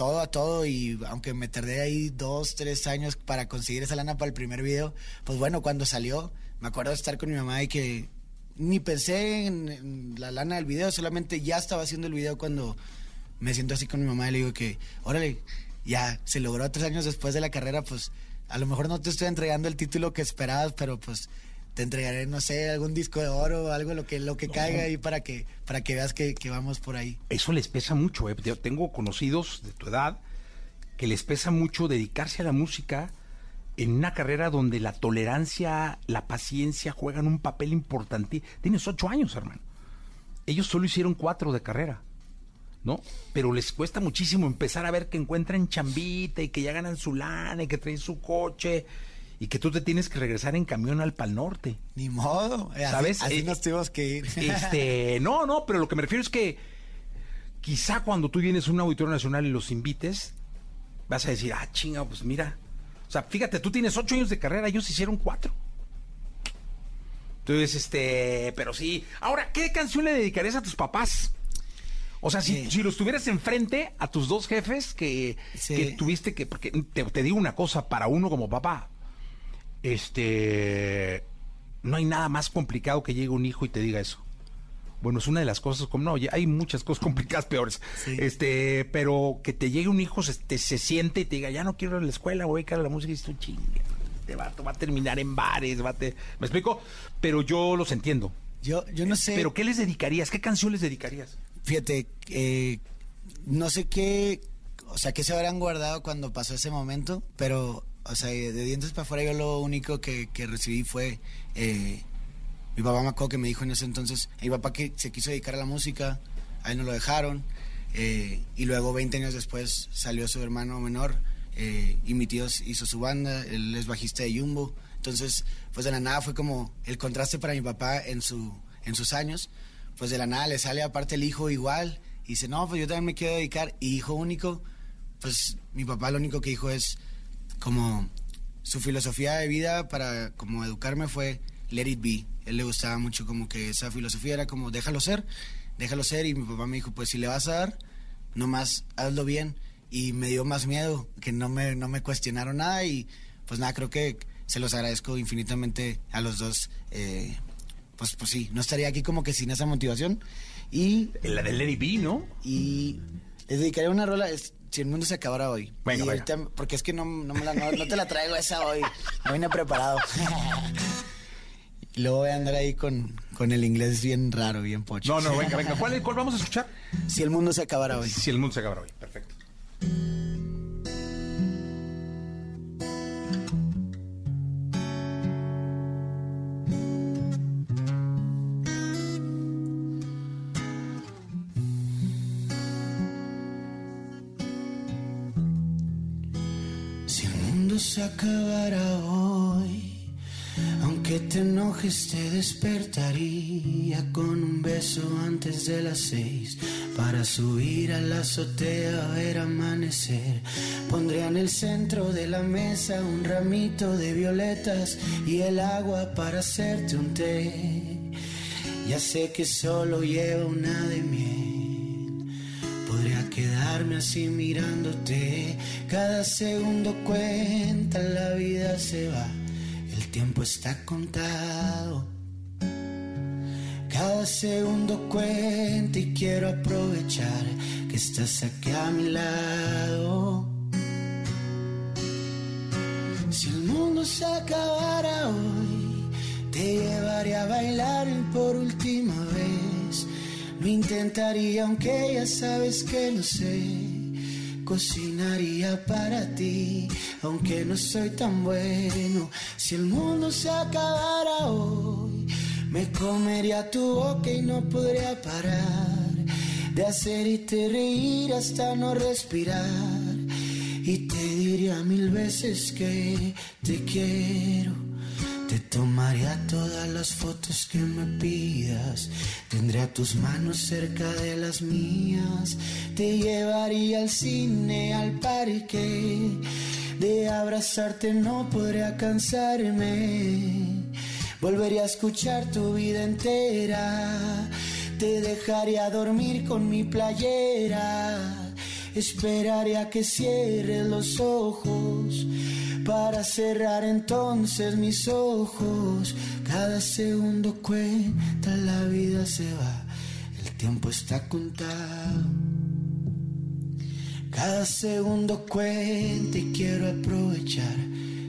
todo a todo y aunque me tardé ahí dos, tres años para conseguir esa lana para el primer video, pues bueno, cuando salió, me acuerdo de estar con mi mamá y que ni pensé en, en la lana del video, solamente ya estaba haciendo el video cuando me siento así con mi mamá y le digo que, órale, ya se logró tres años después de la carrera, pues a lo mejor no te estoy entregando el título que esperabas, pero pues te entregaré, no sé, algún disco de oro o algo lo que, lo que caiga ahí para que, para que veas que, que vamos por ahí. Eso les pesa mucho, ¿eh? Yo tengo conocidos de tu edad que les pesa mucho dedicarse a la música en una carrera donde la tolerancia, la paciencia juegan un papel importante. Tienes ocho años, hermano. Ellos solo hicieron cuatro de carrera, ¿no? Pero les cuesta muchísimo empezar a ver que encuentran chambita y que ya ganan su lana y que traen su coche y que tú te tienes que regresar en camión al Pal Norte. Ni modo, eh, así- ¿Sabes? Así, Eh, nos tuvimos que ir. Este, no, no, pero lo que me refiero es que quizá cuando tú vienes a un auditorio nacional y los invites, vas a decir, ah, chinga, pues mira. O sea, fíjate, tú tienes ocho años de carrera, ellos hicieron cuatro. Entonces, este, pero sí. Ahora, ¿qué canción le dedicarías a tus papás? O sea, si, si los tuvieras enfrente a tus dos jefes que, Sí. que tuviste que, porque te, te digo una cosa, para uno como papá, este, no hay nada más complicado que llegue un hijo y te diga eso. Bueno, es una de las cosas, como no, hay muchas cosas complicadas peores. Sí. Este, pero que te llegue un hijo, se, te- se siente y te diga, ya no quiero ir a la escuela, voy a dedicar a la música y tú chingue. Te va, va a terminar en bares, va a te- ¿me explico? Pero yo los entiendo. Yo, yo no sé. ¿Pero qué les dedicarías? ¿Qué canción les dedicarías? Fíjate, eh, no sé qué, o sea, qué se habrán guardado cuando pasó ese momento, pero, o sea, de dientes para afuera yo lo único que, que recibí fue, eh, mi papá me que me dijo en ese entonces, mi papá que se quiso dedicar a la música, a él no lo dejaron, eh, y luego 20 años después salió su hermano menor, eh, y mi tío hizo su banda, él es bajista de Jumbo, entonces, pues de la nada fue como el contraste para mi papá en, su, en sus años, pues de la nada le sale aparte el hijo igual, Y dice, no, pues yo también me quiero dedicar. Y hijo único, pues mi papá lo único que dijo es como su filosofía de vida para como educarme fue let it be. Él le gustaba mucho como que esa filosofía era como déjalo ser, déjalo ser. Y mi papá me dijo, pues si le vas a dar, nomás hazlo bien. Y me dio más miedo, que no me, no me cuestionaron nada. Y pues nada, creo que se los agradezco infinitamente a los dos. Eh, pues, pues sí, no estaría aquí como que sin esa motivación. Y. La del Lady B, ¿no? Y les dedicaré una rola. es- si el mundo se acabara hoy. Venga, Y venga. ahorita- porque es que no, no, me la- no- no te la traigo esa hoy. No vine preparado. y luego voy a andar ahí con, con el inglés bien raro, bien pocho. No, no, venga, venga. ¿Cuál, cuál vamos a escuchar? Si el mundo se acabara hoy. Si el mundo se acabara hoy. Perfecto. Se acabara hoy, aunque te enojes te despertaría con un beso antes de las seis para subir a la azotea a ver amanecer. Pondría en el centro de la mesa un ramito de violetas y el agua para hacerte un té. Ya sé que solo lleva una de miel. Quedarme así mirándote. Cada segundo cuenta, la vida se va. El tiempo está contado. Cada segundo cuenta y quiero aprovechar que estás aquí a mi lado. Si el mundo se acabara hoy, te llevaría a bailar por última vez. Lo intentaría aunque ya sabes que no sé. Cocinaría para ti, aunque no soy tan bueno. Si el mundo se acabara hoy, me comería tu boca y no podría parar de hacerte reír hasta no respirar. Y te diría mil veces que te quiero. Te tomaría todas las fotos que me pidas. Tendría tus manos cerca de las mías. Te llevaría al cine, al parque. De abrazarte no podría cansarme. Volvería a escuchar tu vida entera. Te dejaría dormir con mi playera. Esperaré a que cierres los ojos para cerrar entonces mis ojos. Cada segundo cuenta, la vida se va, el tiempo está contado. Cada segundo cuenta y quiero aprovechar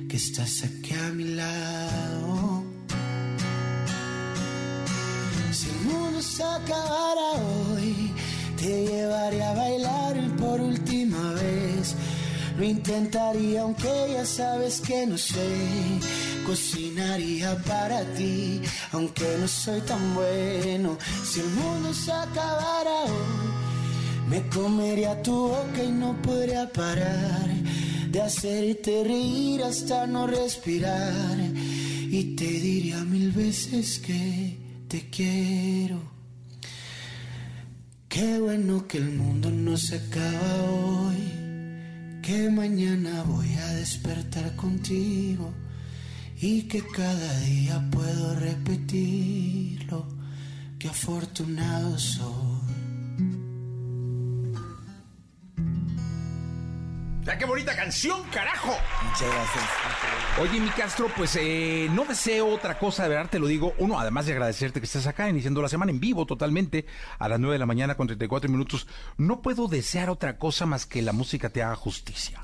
que estás aquí a mi lado. Si el mundo se acabara hoy, te llevaré a bailar por última vez. Lo intentaría aunque ya sabes que no sé. Cocinaría para ti, aunque no soy tan bueno. Si el mundo se acabara hoy, me comería tu boca y no podría parar de hacerte reír hasta no respirar. Y te diría mil veces que te quiero. Qué bueno que el mundo no se acaba hoy. Que mañana voy a despertar contigo. Y que cada día puedo repetirlo. Qué afortunado soy. ¡Ya qué bonita canción, carajo! Muchas gracias. Oye, mi Castro, pues eh, no deseo otra cosa, de verdad te lo digo. Uno, además de agradecerte que estés acá, iniciando la semana en vivo totalmente, a las 9 de la mañana con 34 minutos. No puedo desear otra cosa más que la música te haga justicia.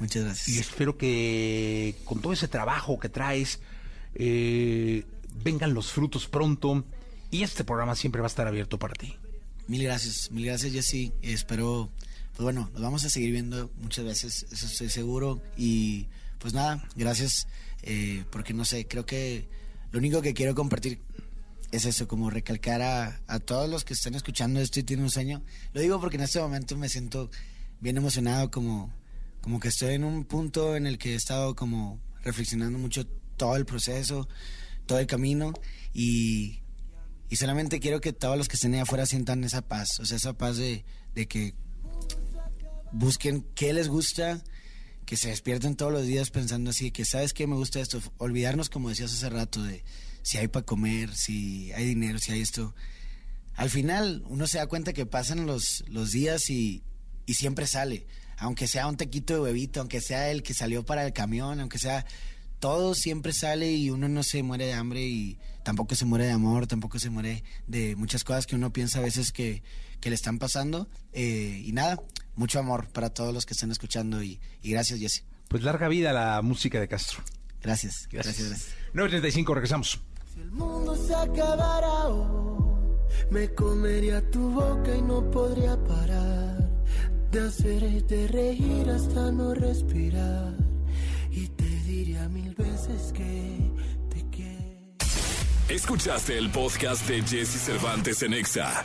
Muchas gracias. Y espero que con todo ese trabajo que traes, eh, vengan los frutos pronto. Y este programa siempre va a estar abierto para ti. Mil gracias, mil gracias Jessy. Espero, pues bueno, nos vamos a seguir viendo muchas veces, eso estoy seguro. Y pues nada, gracias, eh, porque no sé, creo que lo único que quiero compartir es eso, como recalcar a, todos los que están escuchando esto y tienen un sueño. Lo digo porque en este momento me siento bien emocionado, como, como que estoy en un punto en el que he estado como reflexionando mucho todo el proceso, todo el camino y Y solamente quiero que todos los que estén ahí afuera sientan esa paz, o sea, esa paz de, de que busquen qué les gusta, que se despierten todos los días pensando así, que sabes qué me gusta esto, olvidarnos como decías hace rato de si hay para comer, si hay dinero, si hay esto. Al final uno se da cuenta que pasan los, los días y, y siempre sale, aunque sea un tequito de huevito, aunque sea el que salió para el camión, aunque sea todo siempre sale y uno no se muere de hambre y tampoco se muere de amor, tampoco se muere de muchas cosas que uno piensa a veces que, que le están pasando. Eh, y nada, mucho amor para todos los que están escuchando y, y gracias, Jesse. Pues larga vida a la música de Castro. Gracias, gracias, gracias. 9.35, regresamos. Si el mundo se acabara hoy, me comería tu boca y no podría parar de hacerte reír hasta no respirar. Y te diría mil veces que te quiero. Escuchaste el podcast de Jesse Cervantes en Exa.